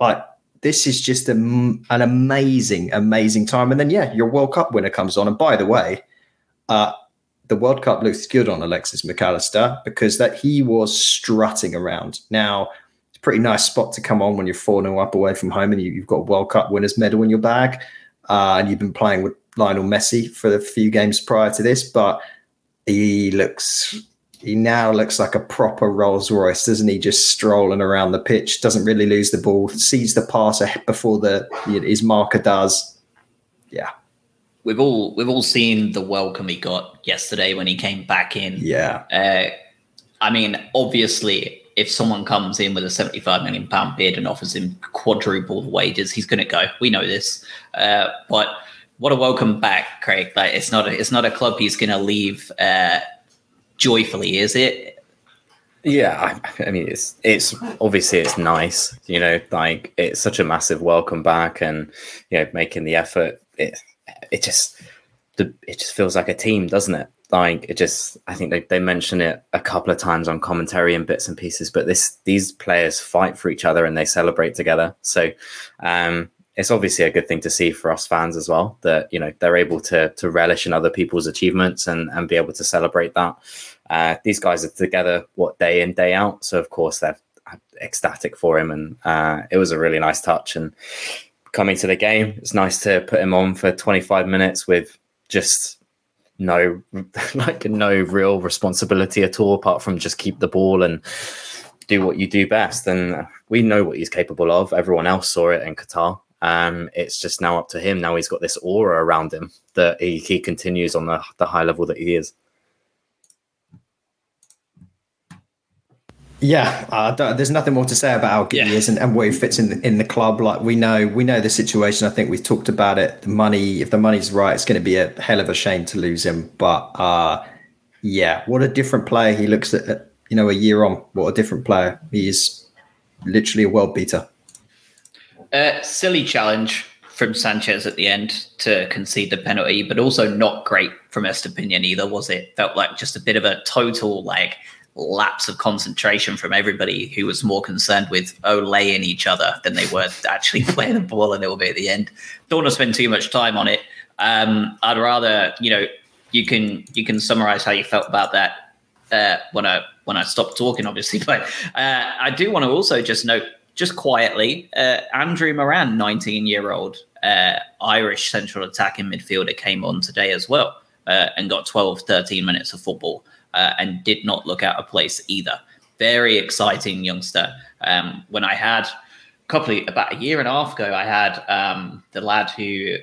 Like this is just a, an amazing, amazing time. And then yeah, your World Cup winner comes on, and by the way, uh, the World Cup looks good on Alexis Mac Allister because that he was strutting around. Now, it's a pretty nice spot to come on when you're 4 0 up away from home and you, you've got a World Cup winners medal in your bag. Uh, and you've been playing with Lionel Messi for the few games prior to this, but he looks he now looks like a proper Rolls Royce, doesn't he? Just strolling around the pitch, doesn't really lose the ball, sees the pass before the his marker does. Yeah, We've all we've all seen the welcome he got yesterday when he came back in. yeah, Uh, I mean, obviously, if someone comes in with a seventy-five million pound bid and offers him quadruple the wages, he's going to go. We know this, uh, but what a welcome back, Craig! Like it's not a, it's not a club he's going to leave uh, joyfully, is it? Yeah, I, I mean, it's it's obviously it's nice, you know, like it's such a massive welcome back, and you know, making the effort. It it just the, it just feels like a team, doesn't it? Like it just, I think they, they mention it a couple of times on commentary and bits and pieces, but this these players fight for each other and they celebrate together. So um, it's obviously a good thing to see for us fans as well that you know they're able to to relish in other people's achievements and and be able to celebrate that. Uh, these guys are together what day in day out, so of course they're ecstatic for him, and uh, it was a really nice touch. And coming to the game, it's nice to put him on for 25 minutes with just no like no real responsibility at all apart from just keep the ball and do what you do best and we know what he's capable of everyone else saw it in qatar um, it's just now up to him now he's got this aura around him that he, he continues on the, the high level that he is Yeah, uh, there's nothing more to say about how good yeah. he is and, and, where he fits in the, in the club. Like we know, we know the situation. I think we've talked about it. The money, if the money's right, it's going to be a hell of a shame to lose him. But uh, yeah, what a different player he looks at. You know, a year on, what a different player. He is literally a world beater. Uh, silly challenge from Sanchez at the end to concede the penalty, but also not great from Estupiñán either, was it? Felt like just a bit of a total like lapse of concentration from everybody who was more concerned with olaying each other than they were actually playing the ball a little bit at the end. Don't want to spend too much time on it. Um, I'd rather, you know, you can you can summarize how you felt about that uh, when I when I stopped talking, obviously. But uh, I do want to also just note, just quietly, uh, Andrew Moran, 19 year old uh, Irish central attacking midfielder, came on today as well uh, and got 12, 13 minutes of football uh, and did not look out of place either. Very exciting youngster. Um, when I had a couple about a year and a half ago, I had um, the lad who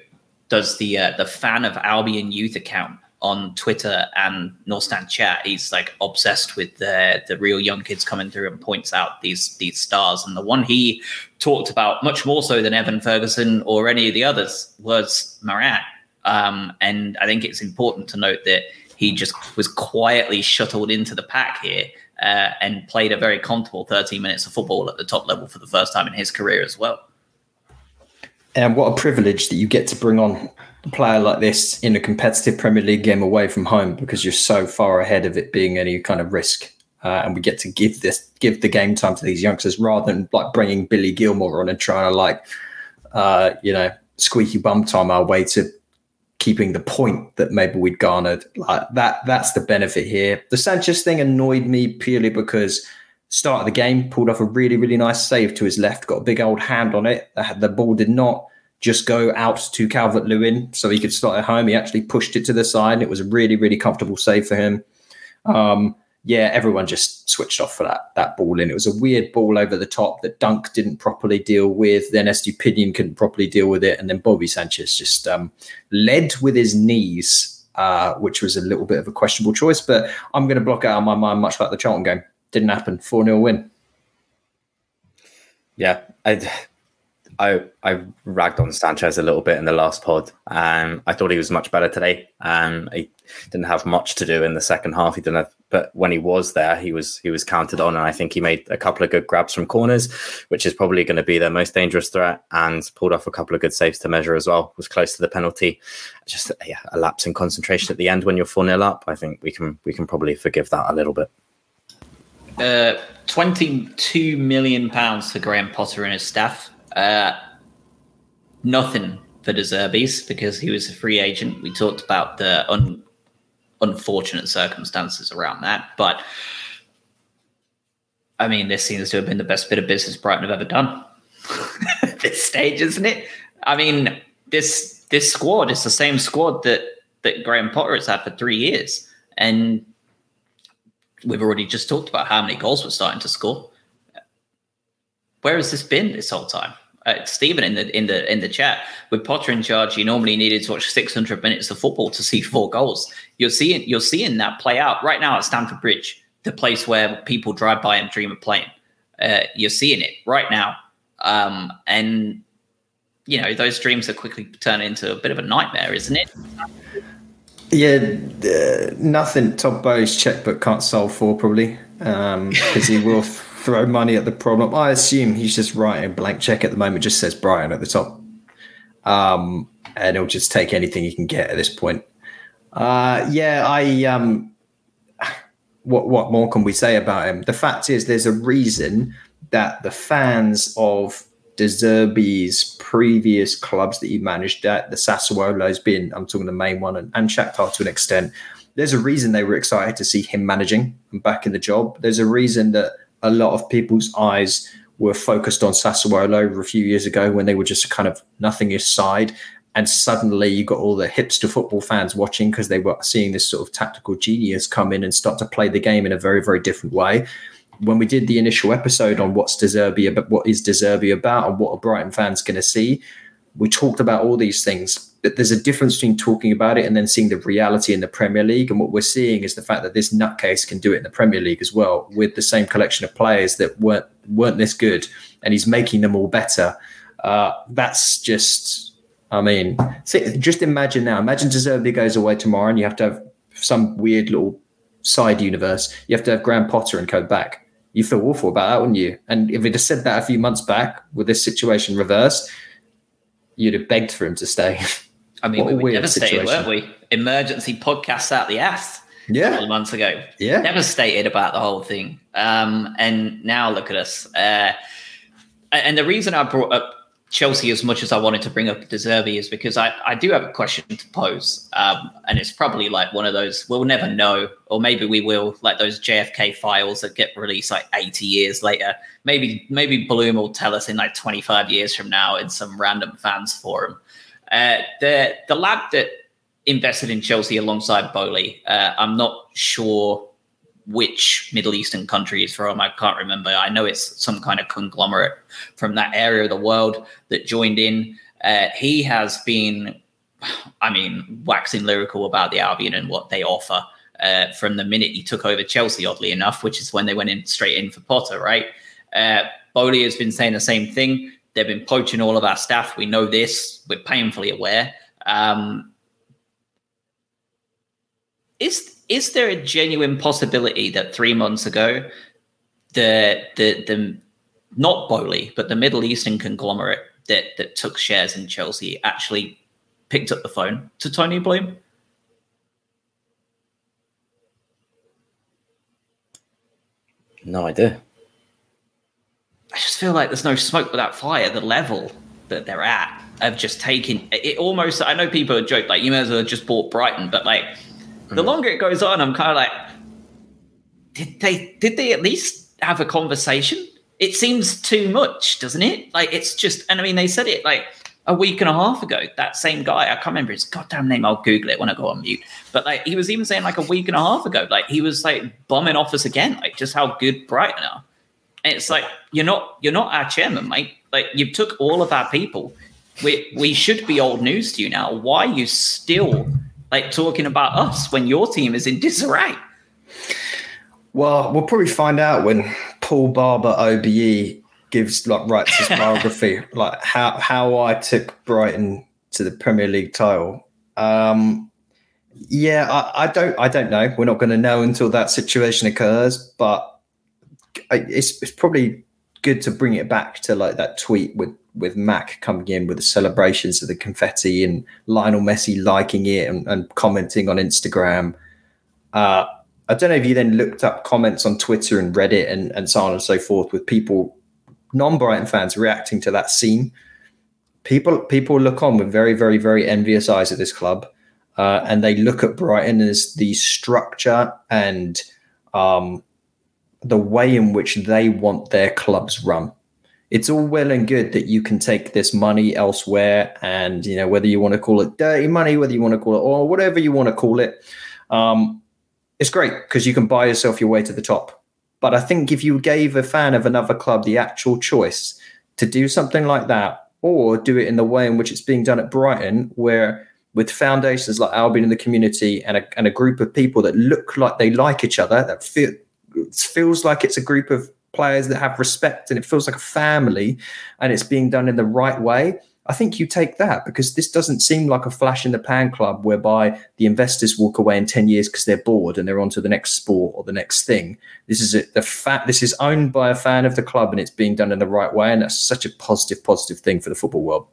does the uh, the fan of Albion youth account on Twitter and North Stand chat. He's like obsessed with the the real young kids coming through and points out these these stars. And the one he talked about much more so than Evan Ferguson or any of the others was Moran. Um, and I think it's important to note that he just was quietly shuttled into the pack here uh, and played a very comfortable 13 minutes of football at the top level for the first time in his career as well. And what a privilege that you get to bring on player like this in a competitive Premier League game away from home because you're so far ahead of it being any kind of risk. Uh, and we get to give this give the game time to these youngsters rather than like bringing Billy Gilmour on and trying to like uh, you know squeaky bum time our way to keeping the point that maybe we'd garnered. Like that, that's the benefit here. The Sanchez thing annoyed me purely because start of the game pulled off a really, really nice save to his left, got a big old hand on it. The ball did not just go out to Calvert Lewin so he could start at home. He actually pushed it to the side. And It was a really, really comfortable save for him. Um, yeah, everyone just switched off for that that ball in. It was a weird ball over the top that Dunk didn't properly deal with. Then Estupiñán couldn't properly deal with it, and then Bobby Sanchez just um, led with his knees, uh, which was a little bit of a questionable choice. But I'm going to block it out of my mind, much like the Charlton game. Didn't happen. Four 0 win. Yeah, I I I ragged on Sanchez a little bit in the last pod. Um, I thought he was much better today. Um, he didn't have much to do in the second half. He didn't have, but when he was there, he was he was counted on, and I think he made a couple of good grabs from corners, which is probably going to be their most dangerous threat, and pulled off a couple of good saves to measure as well. Was close to the penalty. Just yeah, a lapse in concentration at the end when you're four 0 up. I think we can we can probably forgive that a little bit. Uh, twenty-two million pounds for Graham Potter and his staff uh, nothing for De because he was a free agent. We talked about the un- unfortunate circumstances around that, but I mean, this seems to have been the best bit of business Brighton have ever done this stage, isn't it? I mean, this this squad is the same squad that that Graham Potter has had for three years, and we've already just talked about how many goals we're starting to score. Where has this been this whole time? Uh, Stephen in the in the in the chat with Potter in charge, you normally needed to watch 600 minutes of football to see four goals. You're seeing you're seeing that play out right now at Stamford Bridge, the place where people drive by and dream of playing. Uh, you're seeing it right now, um, and you know those dreams are quickly turning into a bit of a nightmare, isn't it? Yeah, uh, nothing Todd Boehly's checkbook can't solve for probably because um, he will throw money at the problem. I assume he's just writing a blank check at the moment, just says Brian at the top. Um, and he'll just take anything he can get at this point. Uh, yeah, I um, what what more can we say about him? The fact is, there's a reason that the fans of De Zerbi's previous clubs that he managed at, the Sassuolo's been, I'm talking the main one, and, and Shakhtar to an extent. There's a reason they were excited to see him managing and back in the job. There's a reason that a lot of people's eyes were focused on Sassuolo over a few years ago when they were just kind of nothing aside. And suddenly you got all the hipster football fans watching because they were seeing this sort of tactical genius come in and start to play the game in a very, very different way. When we did the initial episode on what's De Zerbi about, what is De Zerbi about, and what a Brighton fans going to see, we talked about all these things there's a difference between talking about it and then seeing the reality in the Premier League. And what we're seeing is the fact that this nutcase can do it in the Premier League as well, with the same collection of players that weren't weren't this good, and he's making them all better. Uh, that's just, I mean, see, just imagine now. Imagine De goes away tomorrow, and you have to have some weird little side universe. You have to have Graham Potter and co back. You feel awful about that, wouldn't you? And if it had said that a few months back, with this situation reversed, you'd have begged for him to stay. I mean, What we were devastated, situation. weren't we? Emergency podcasts out the ass a Yeah, couple of months ago. yeah. Devastated about the whole thing. Um, and now look at us. Uh, and the reason I brought up Chelsea as much as I wanted to bring up De Zerbi is because I, I do have a question to pose. Um, and it's probably like one of those we'll never know, or maybe we will, like those JFK files that get released like 80 years later. Maybe maybe Bloom will tell us in like 25 years from now in some random fans forum. Uh, the the lad that invested in Chelsea alongside Boehly, uh, I'm not sure which Middle Eastern country he's from. I can't remember. I know it's some kind of conglomerate from that area of the world that joined in. Uh, he has been, I mean, waxing lyrical about the Albion and what they offer uh, from the minute he took over Chelsea, oddly enough, which is when they went in straight in for Potter, right? Uh, Boehly has been saying the same thing. They've been poaching all of our staff. We know this. We're painfully aware. Um, is is there a genuine possibility that three months ago, the the the not Boehly, but the Middle Eastern conglomerate that that took shares in Chelsea actually picked up the phone to Tony Bloom? No idea. I just feel like there's no smoke without fire. The level that they're at of just taking it almost. I know people are joke like you may as well have just bought Brighton, but like the mm. longer it goes on, I'm kind of like, did they did they at least have a conversation? It seems too much, doesn't it? Like it's just, and I mean, they said it like a week and a half ago. That same guy, I can't remember his goddamn name. I'll Google it when I go on mute. But like, he was even saying like a week and a half ago, like he was like bombing off us again, like just how good Brighton are. And it's like you're not you're not our chairman, mate. Like you took all of our people. We we should be old news to you now. Why are you still like talking about us when your team is in disarray? Well, we'll probably find out when Paul Barber OBE gives like writes his biography, like how how I took Brighton to the Premier League title. Um, yeah, I, I don't I don't know. We're not going to know until that situation occurs, but it's it's probably good to bring it back to like that tweet with with Mac coming in with the celebrations of the confetti and Lionel Messi liking it and, and commenting on Instagram. Uh, I don't know if you then looked up comments on Twitter and Reddit and, and so on and so forth with people, non-Brighton fans reacting to that scene. People people look on with very, very, very envious eyes at this club. Uh, and they look at Brighton as the structure and um, the way in which they want their clubs run. It's all well and good that you can take this money elsewhere, and you know whether you want to call it dirty money, whether you want to call it or whatever you want to call it. Um, it's great because you can buy yourself your way to the top. But I think if you gave a fan of another club the actual choice to do something like that, or do it in the way in which it's being done at Brighton, where with foundations like Albion in the community and a, and a group of people that look like they like each other, that feel, it feels like it's a group of players that have respect and it feels like a family and it's being done in the right way. I think you take that because this doesn't seem like a flash in the pan club whereby the investors walk away in 10 years because they're bored and they're on to the next sport or the next thing. This is a, the fact this is owned by a fan of the club and it's being done in the right way. And that's such a positive, positive thing for the football world.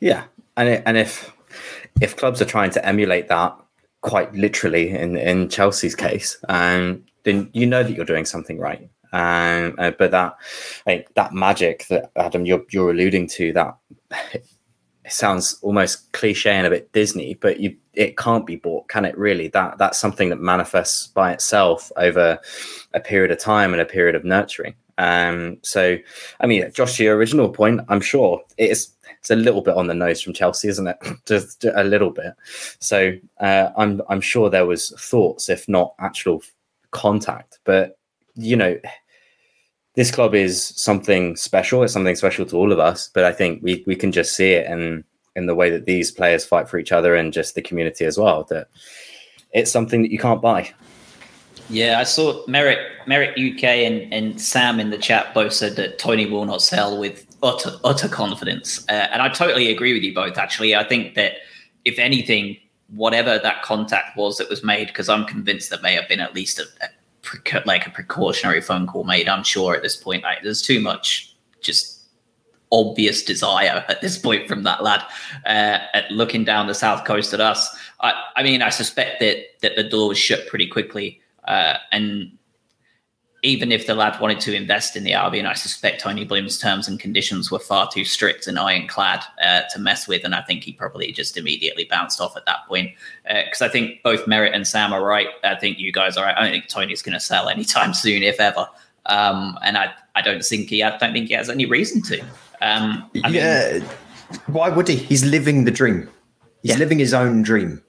Yeah, and it, and if if clubs are trying to emulate that quite literally in in Chelsea's case, um, then you know that you're doing something right. Um, uh, but that like, that magic that Adam you're you're alluding to that sounds almost cliche and a bit Disney, but you it can't be bought, can it? Really, that that's something that manifests by itself over a period of time and a period of nurturing. Um, so, I mean, Josh, your original point, I'm sure it's it's a little bit on the nose from Chelsea, isn't it? Just a little bit. So, uh, I'm I'm sure there was thoughts, if not actual contact, but you know, this club is something special. It's something special to all of us. But I think we we can just see it in in the way that these players fight for each other and just the community as well. That it's something that you can't buy. Yeah, I saw Merrick, Merrick UK and, and Sam in the chat both said that Tony will not sell with utter, utter confidence. Uh, and I totally agree with you both, actually. I think that if anything, whatever that contact was that was made, because I'm convinced there may have been at least a, a, like a precautionary phone call made. I'm sure at this point, like, there's too much just obvious desire at this point from that lad uh, at looking down the south coast at us. I, I mean, I suspect that that the door was shut pretty quickly uh, and even if the lad wanted to invest in the Albion, I suspect Tony Bloom's terms and conditions were far too strict and ironclad uh, to mess with. And I think he probably just immediately bounced off at that point. Because uh, I think both Merritt and Sam are right. I think you guys are right. I don't think Tony's going to sell anytime soon, if ever. Um, and I, I don't think he, I don't think he has any reason to. Um, I yeah. Mean, Why would he? He's living the dream. He's yeah. living his own dream.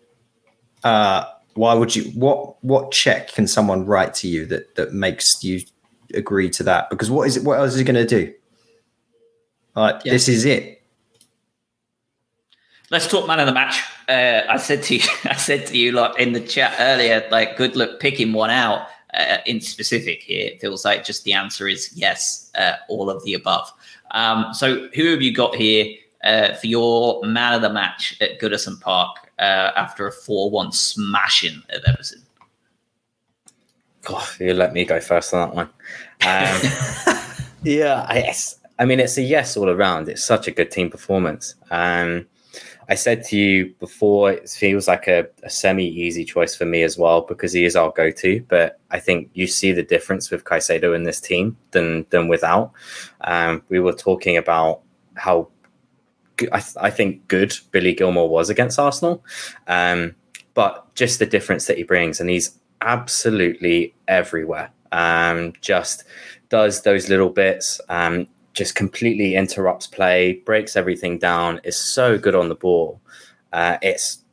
Uh, why would you what what check can someone write to you that that makes you agree to that? Because what is it what else is he going to do? Like yeah. this is it. Let's talk man of the match. Uh, i said to you i said to you like in the chat earlier like good luck picking one out uh, in specific here. It feels like just the answer is yes uh, all of the above. Um, so who have you got here uh, for your man of the match at goodison park uh, after a 4 1 smashing of Everton. God, you let me go first on that one. Um, yeah, I, I mean, it's a yes all around. It's such a good team performance. Um, I said to you before, it feels like a, a semi easy choice for me as well because he is our go to. But I think you see the difference with Caicedo in this team than than without. Um, we were talking about how I, th- I think good Billy Gilmour was against Arsenal, um, but just the difference that he brings, and he's absolutely everywhere. Um, just does those little bits, um, just completely interrupts play, breaks everything down. Is so good on the ball. Uh, it's,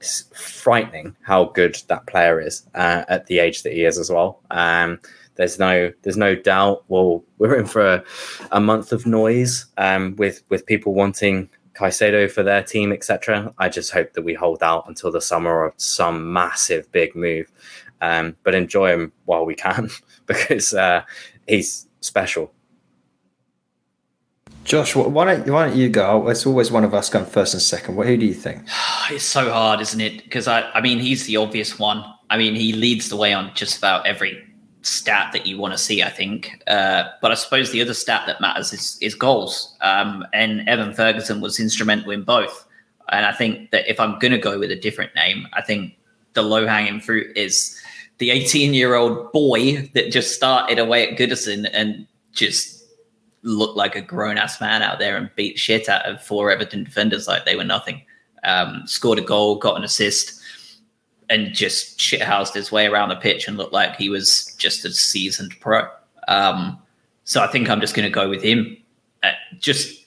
it's frightening how good that player is uh, at the age that he is as well. Um, there's no there's no doubt. Well, we're in for a, a month of noise um, with with people wanting Caicedo for their team, etc. I just hope that we hold out until the summer of some massive big move, um, but enjoy him while we can because uh, he's special. Josh, why don't why don't you go? It's always one of us going first and second. What who do you think? It's so hard, isn't it? Because I, I mean, he's the obvious one. I mean, he leads the way on just about every stat that you want to see, I think. Uh, but I suppose the other stat that matters is, is goals. Um, and Evan Ferguson was instrumental in both. And I think that if I'm going to go with a different name, I think the low hanging fruit is the 18 year old boy that just started away at Goodison and just looked like a grown ass man out there and beat shit out of four Everton defenders like they were nothing. Um, scored a goal, got an assist and just shithoused his way around the pitch and looked like he was just a seasoned pro. Um, so I think I'm just going to go with him, uh, just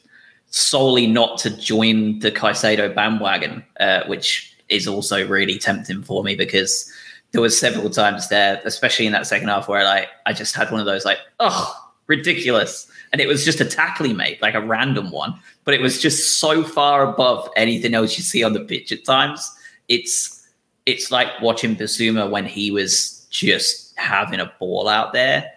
solely not to join the Caicedo bandwagon, uh, which is also really tempting for me because there was several times there, especially in that second half, where like I just had one of those like, oh, ridiculous. And it was just a tackle he made, like a random one, but it was just so far above anything else you see on the pitch at times. It's it's like watching Bissouma when he was just having a ball out there,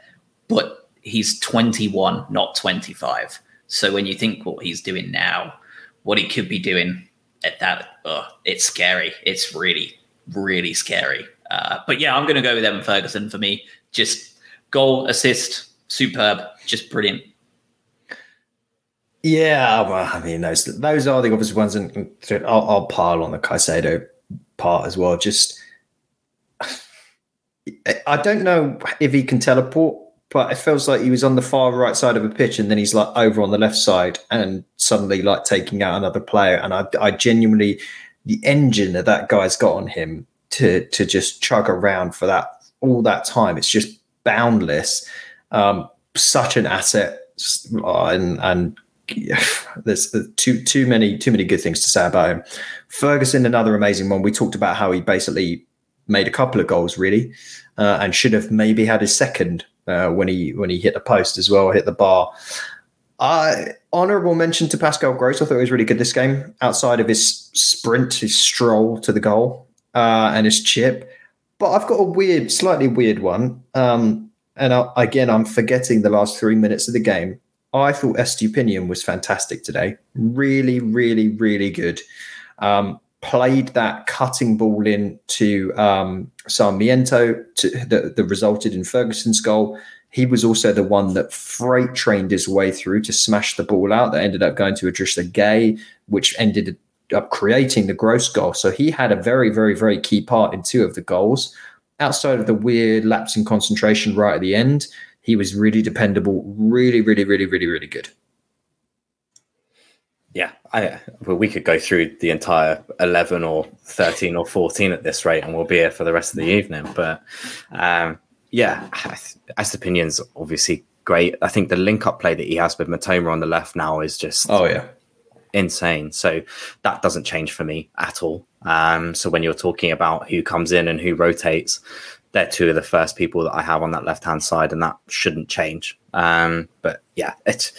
but he's 21, not 25. So when you think what he's doing now, what he could be doing at that, oh, it's scary. It's really, really scary. Uh, but yeah, I'm going to go with Evan Ferguson for me. Just goal, assist, superb, just brilliant. Yeah, well, I mean those those are the obvious ones, and I'll, I'll pile on the Caicedo part as well. Just I don't know if he can teleport, but it feels like he was on the far right side of a pitch and then he's like over on the left side and suddenly like taking out another player. And I, I genuinely, the engine that that guy's got on him to to just chug around for that all that time, it's just boundless. Um, such an asset, and and there's too too many too many good things to say about him. Ferguson, another amazing one. We talked about how he basically made a couple of goals really, uh, and should have maybe had his second uh, when he when he hit the post as well, hit the bar. Uh, honorable mention to Pascal Gross. I thought he was really good this game. Outside of his sprint, his stroll to the goal, uh, and his chip. But I've got a weird, slightly weird one. Um, and I, again, I'm forgetting the last three minutes of the game. I thought Estupiñán was fantastic today. Really, really, really good. Um, played that cutting ball in to um, Sarmiento to, that, that resulted in Ferguson's goal. He was also the one that freight trained his way through to smash the ball out that ended up going to Idrissa Gueye, which ended up creating the gross goal. So he had a very, very, very key part in two of the goals. Outside of the weird lapse in concentration right at the end, he was really dependable, really, really, really, really, really good yeah, I well, we could go through the entire eleven or thirteen or fourteen at this rate, and we'll be here for the rest of the evening. But um, yeah, Estupiñán's obviously great. I think the link up play that he has with Mitoma on the left now is just oh yeah insane. So that doesn't change for me at all. Um, so when you're talking about who comes in and who rotates, they're two of the first people that I have on that left hand side, and that shouldn't change. Um, but yeah, it's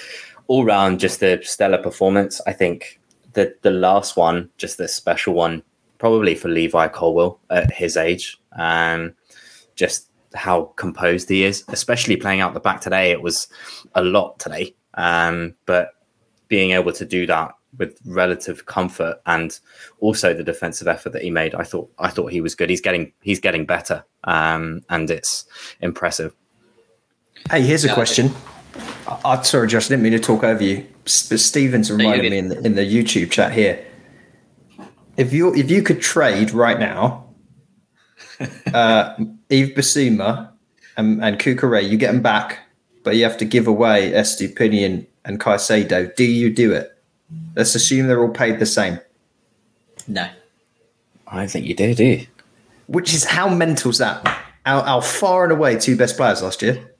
all round just a stellar performance. I think the the last one, just the special one, probably for Levi Colwill at his age. Um, just how composed he is, especially playing out the back today. It was a lot today, um, but being able to do that with relative comfort and also the defensive effort that he made, I thought I thought he was good. He's getting he's getting better, um, and it's impressive. Hey, here's a question. I, am sorry, Josh, I didn't mean to talk over you. But Stevens reminded me in the, in the YouTube chat here. If you if you could trade right now, uh, Yves Bissouma and, and Cucurella, you get them back, but you have to give away Estupiñán and Caicedo. Do you do it? Let's assume they're all paid the same. No. I think you do, do you? Which is how mental's that? Our, our far and away two best players last year.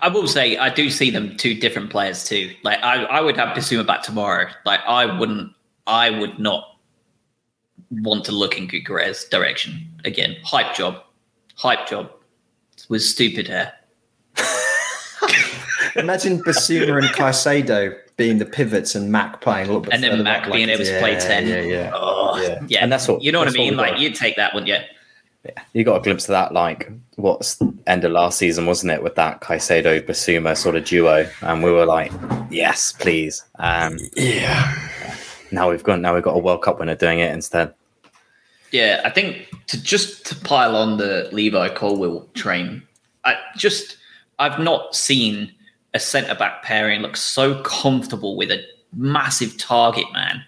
I will say I do see them two different players too. Like I, I would have Bissouma back tomorrow. Like I wouldn't, I would not want to look in Cucurella's direction again. Hype job, hype job with stupid hair. Imagine Bissouma and Caicedo being the pivots and Mac playing a little bit, and then Mac being able to play ten. Yeah, yeah, oh, yeah. yeah. And that's what you know what I mean. Like you'd take that, wouldn't you? Yeah, you got a glimpse of that, like what's end of last season, wasn't it, with that Caicedo Bissouma sort of duo, and we were like, yes, please. Um, yeah. Now we've got now we've got a World Cup winner doing it instead. Yeah, I think to just to pile on the Levi Colwill train, I just I've not seen a centre back pairing looks so comfortable with a massive target man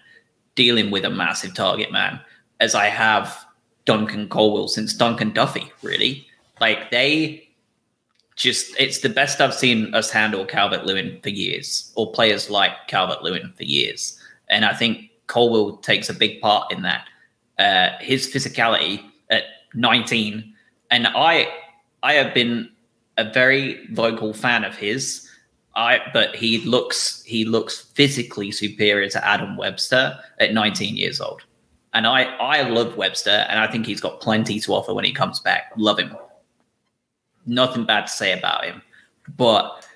dealing with a massive target man as I have Dunk and Colwill since Dunk and Duffy, really. Like they just it's the best I've seen us handle Calvert Lewin for years, or players like Calvert Lewin for years. And I think Colwill takes a big part in that. Uh, his physicality at 19, and I I have been a very vocal fan of his. I but he looks he looks physically superior to Adam Webster at 19 years old. And I, I love Webster, and I think he's got plenty to offer when he comes back. Love him. Nothing bad to say about him. But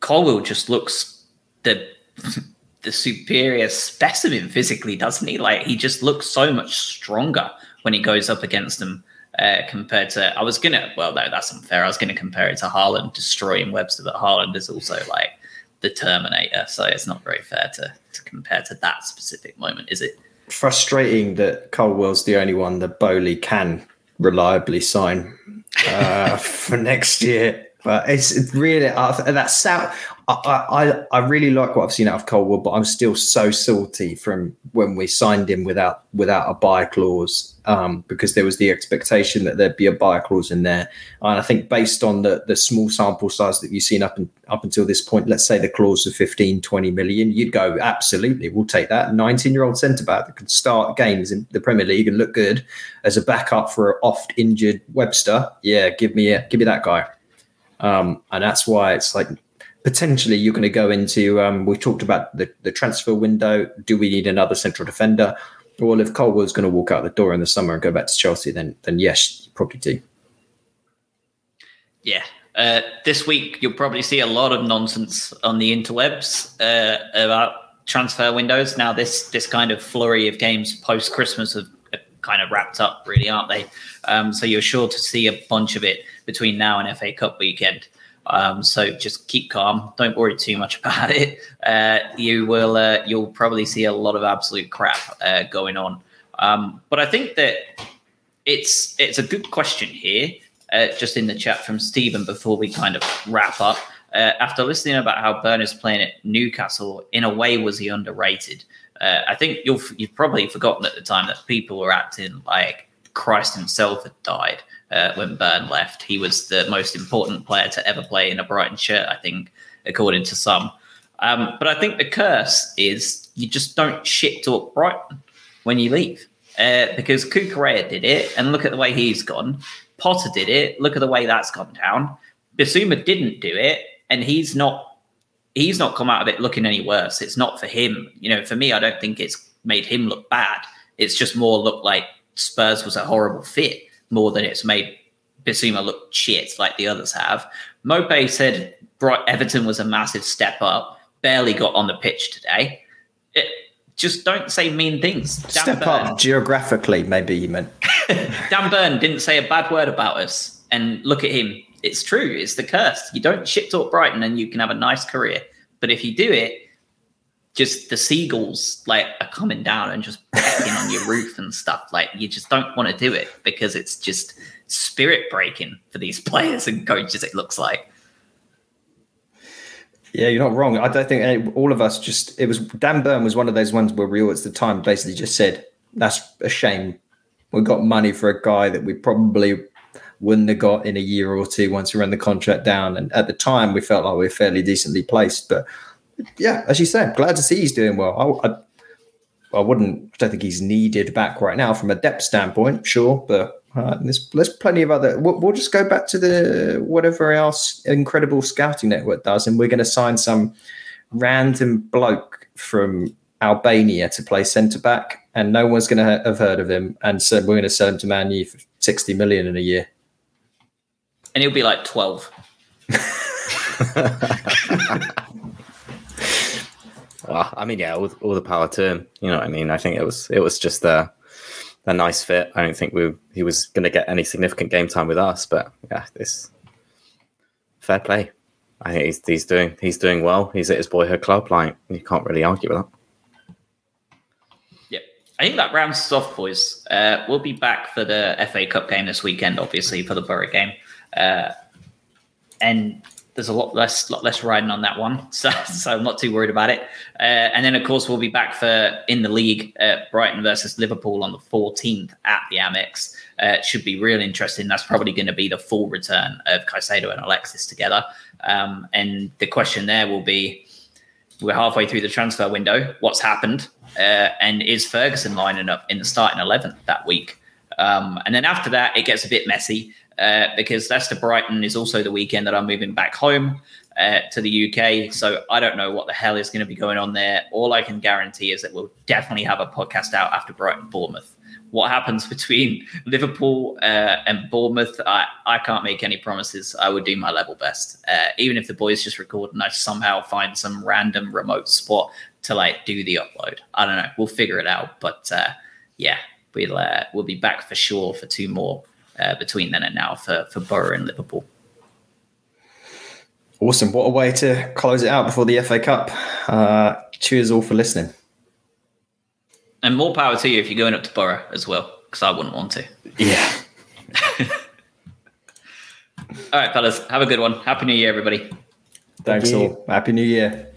Colwill just looks the the superior specimen physically, doesn't he? Like he just looks so much stronger when he goes up against them uh, compared to. I was gonna, well, no, that's unfair. I was gonna compare it to Haaland destroying Webster, but Haaland is also like the Terminator, so it's not very fair to to compare to that specific moment, is it? frustrating that Colwill's the only one that Boehly can reliably sign uh, for next year. But it's really uh, that South. I, I I really like what I've seen out of Colwill, but I'm still so salty from when we signed him without without a buy clause um, because there was the expectation that there'd be a buy clause in there. And I think based on the the small sample size that you've seen up and up until this point, let's say the clause of 15, 20 million, you'd go absolutely, we'll take that. 19 year old centre back that could start games in the Premier League and look good as a backup for an oft injured Webster. Yeah, give me give me that guy. Um, and that's why it's like potentially you're going to go into. Um, we talked about the, the transfer window. Do we need another central defender? Well, if Colwill's going to walk out the door in the summer and go back to Chelsea, then then yes, you probably do. Yeah. Uh, this week, you'll probably see a lot of nonsense on the interwebs uh, about transfer windows. Now, this this kind of flurry of games post Christmas have, have kind of wrapped up, really, aren't they? Um, so you're sure to see a bunch of it between now and FA Cup weekend. Um, so just keep calm. Don't worry too much about it. Uh, you will. Uh, you'll probably see a lot of absolute crap uh, going on. Um, but I think that it's it's a good question here. Uh, just in the chat from Stephen before we kind of wrap up. Uh, after listening about how Burner's playing at Newcastle, in a way, was he underrated? Uh, I think you've you've probably forgotten at the time that people were acting like Christ himself had died uh, when Burn left. He was the most important player to ever play in a Brighton shirt, I think, according to some. Um, but I think the curse is you just don't shit talk Brighton when you leave. Uh, because Cucurella did it, and look at the way he's gone. Potter did it. Look at the way that's gone down. Bissouma didn't do it, and he's not. He's not come out of it looking any worse. It's not for him. You know, for me, I don't think it's made him look bad. It's just more look like Spurs was a horrible fit more than it's made Bissouma look shit like the others have. Maupay said Everton was a massive step up. Barely got on the pitch today. It, just don't say mean things. Dan step Burn, up geographically, maybe you meant. Dan Burn didn't say a bad word about us, and look at him. It's true. It's the curse. You don't shit talk Brighton, and you can have a nice career. But if you do it, just the seagulls like are coming down and just pecking on your roof and stuff. Like you just don't want to do it because it's just spirit breaking for these players and coaches. It looks like. Yeah, you're not wrong. I don't think eh, all of us just. It was Dan Burn was one of those ones where we all at the time basically just said, "That's a shame. We got money for a guy that we probably wouldn't have got in a year or two once we ran the contract down." And at the time, we felt like we were fairly decently placed, but yeah, as you said, glad to see he's doing well. I, I, I wouldn't, I don't think he's needed back right now from a depth standpoint, sure, but uh, there's there's plenty of other. We'll, we'll, just go back to the whatever else incredible scouting network does, and we're going to sign some random bloke from Albania to play centre back, and no one's going to have heard of him, and so we're going to sell him to Man U for sixty million in a year, and he'll be like twelve. Well, I mean, yeah, all, all, the power to him. You know what I mean? I think it was it was just a a nice fit. I don't think we he was going to get any significant game time with us, but yeah, this fair play. I think he's he's doing he's doing well. He's at his boyhood club. Like you can't really argue with that. I think that rounds us off, boys. Uh, we'll be back for the FA Cup game this weekend, obviously for the Boro game, uh, and there's a lot less lot less riding on that one, so so I'm not too worried about it. Uh, and then of course we'll be back for in the league uh, Brighton versus Liverpool on the 14th at the Amex. Uh, should be real interesting. That's probably going to be the full return of Caicedo and Alexis together. Um, and the question there will be: We're halfway through the transfer window. What's happened? Uh, and is Ferguson lining up in the starting 11 that week? Um, and then after that, it gets a bit messy uh, because Leicester Brighton is also the weekend that I'm moving back home uh, to the UK. So I don't know what the hell is going to be going on there. All I can guarantee is that we'll definitely have a podcast out after Brighton Bournemouth. What happens between Liverpool uh, and Bournemouth, I, I can't make any promises. I would do my level best. Uh, even if the boys just record and I somehow find some random remote spot to like do the upload. I don't know. We'll figure it out. But uh, yeah, we'll uh, we'll be back for sure for two more uh, between then and now for for Boro and Liverpool. Awesome! What a way to close it out before the FA Cup. Uh, cheers all for listening. And more power to you if you're going up to Boro as well, because I wouldn't want to. Yeah. all right, fellas. Have a good one. Happy New Year, everybody. Thanks you. all. Happy New Year.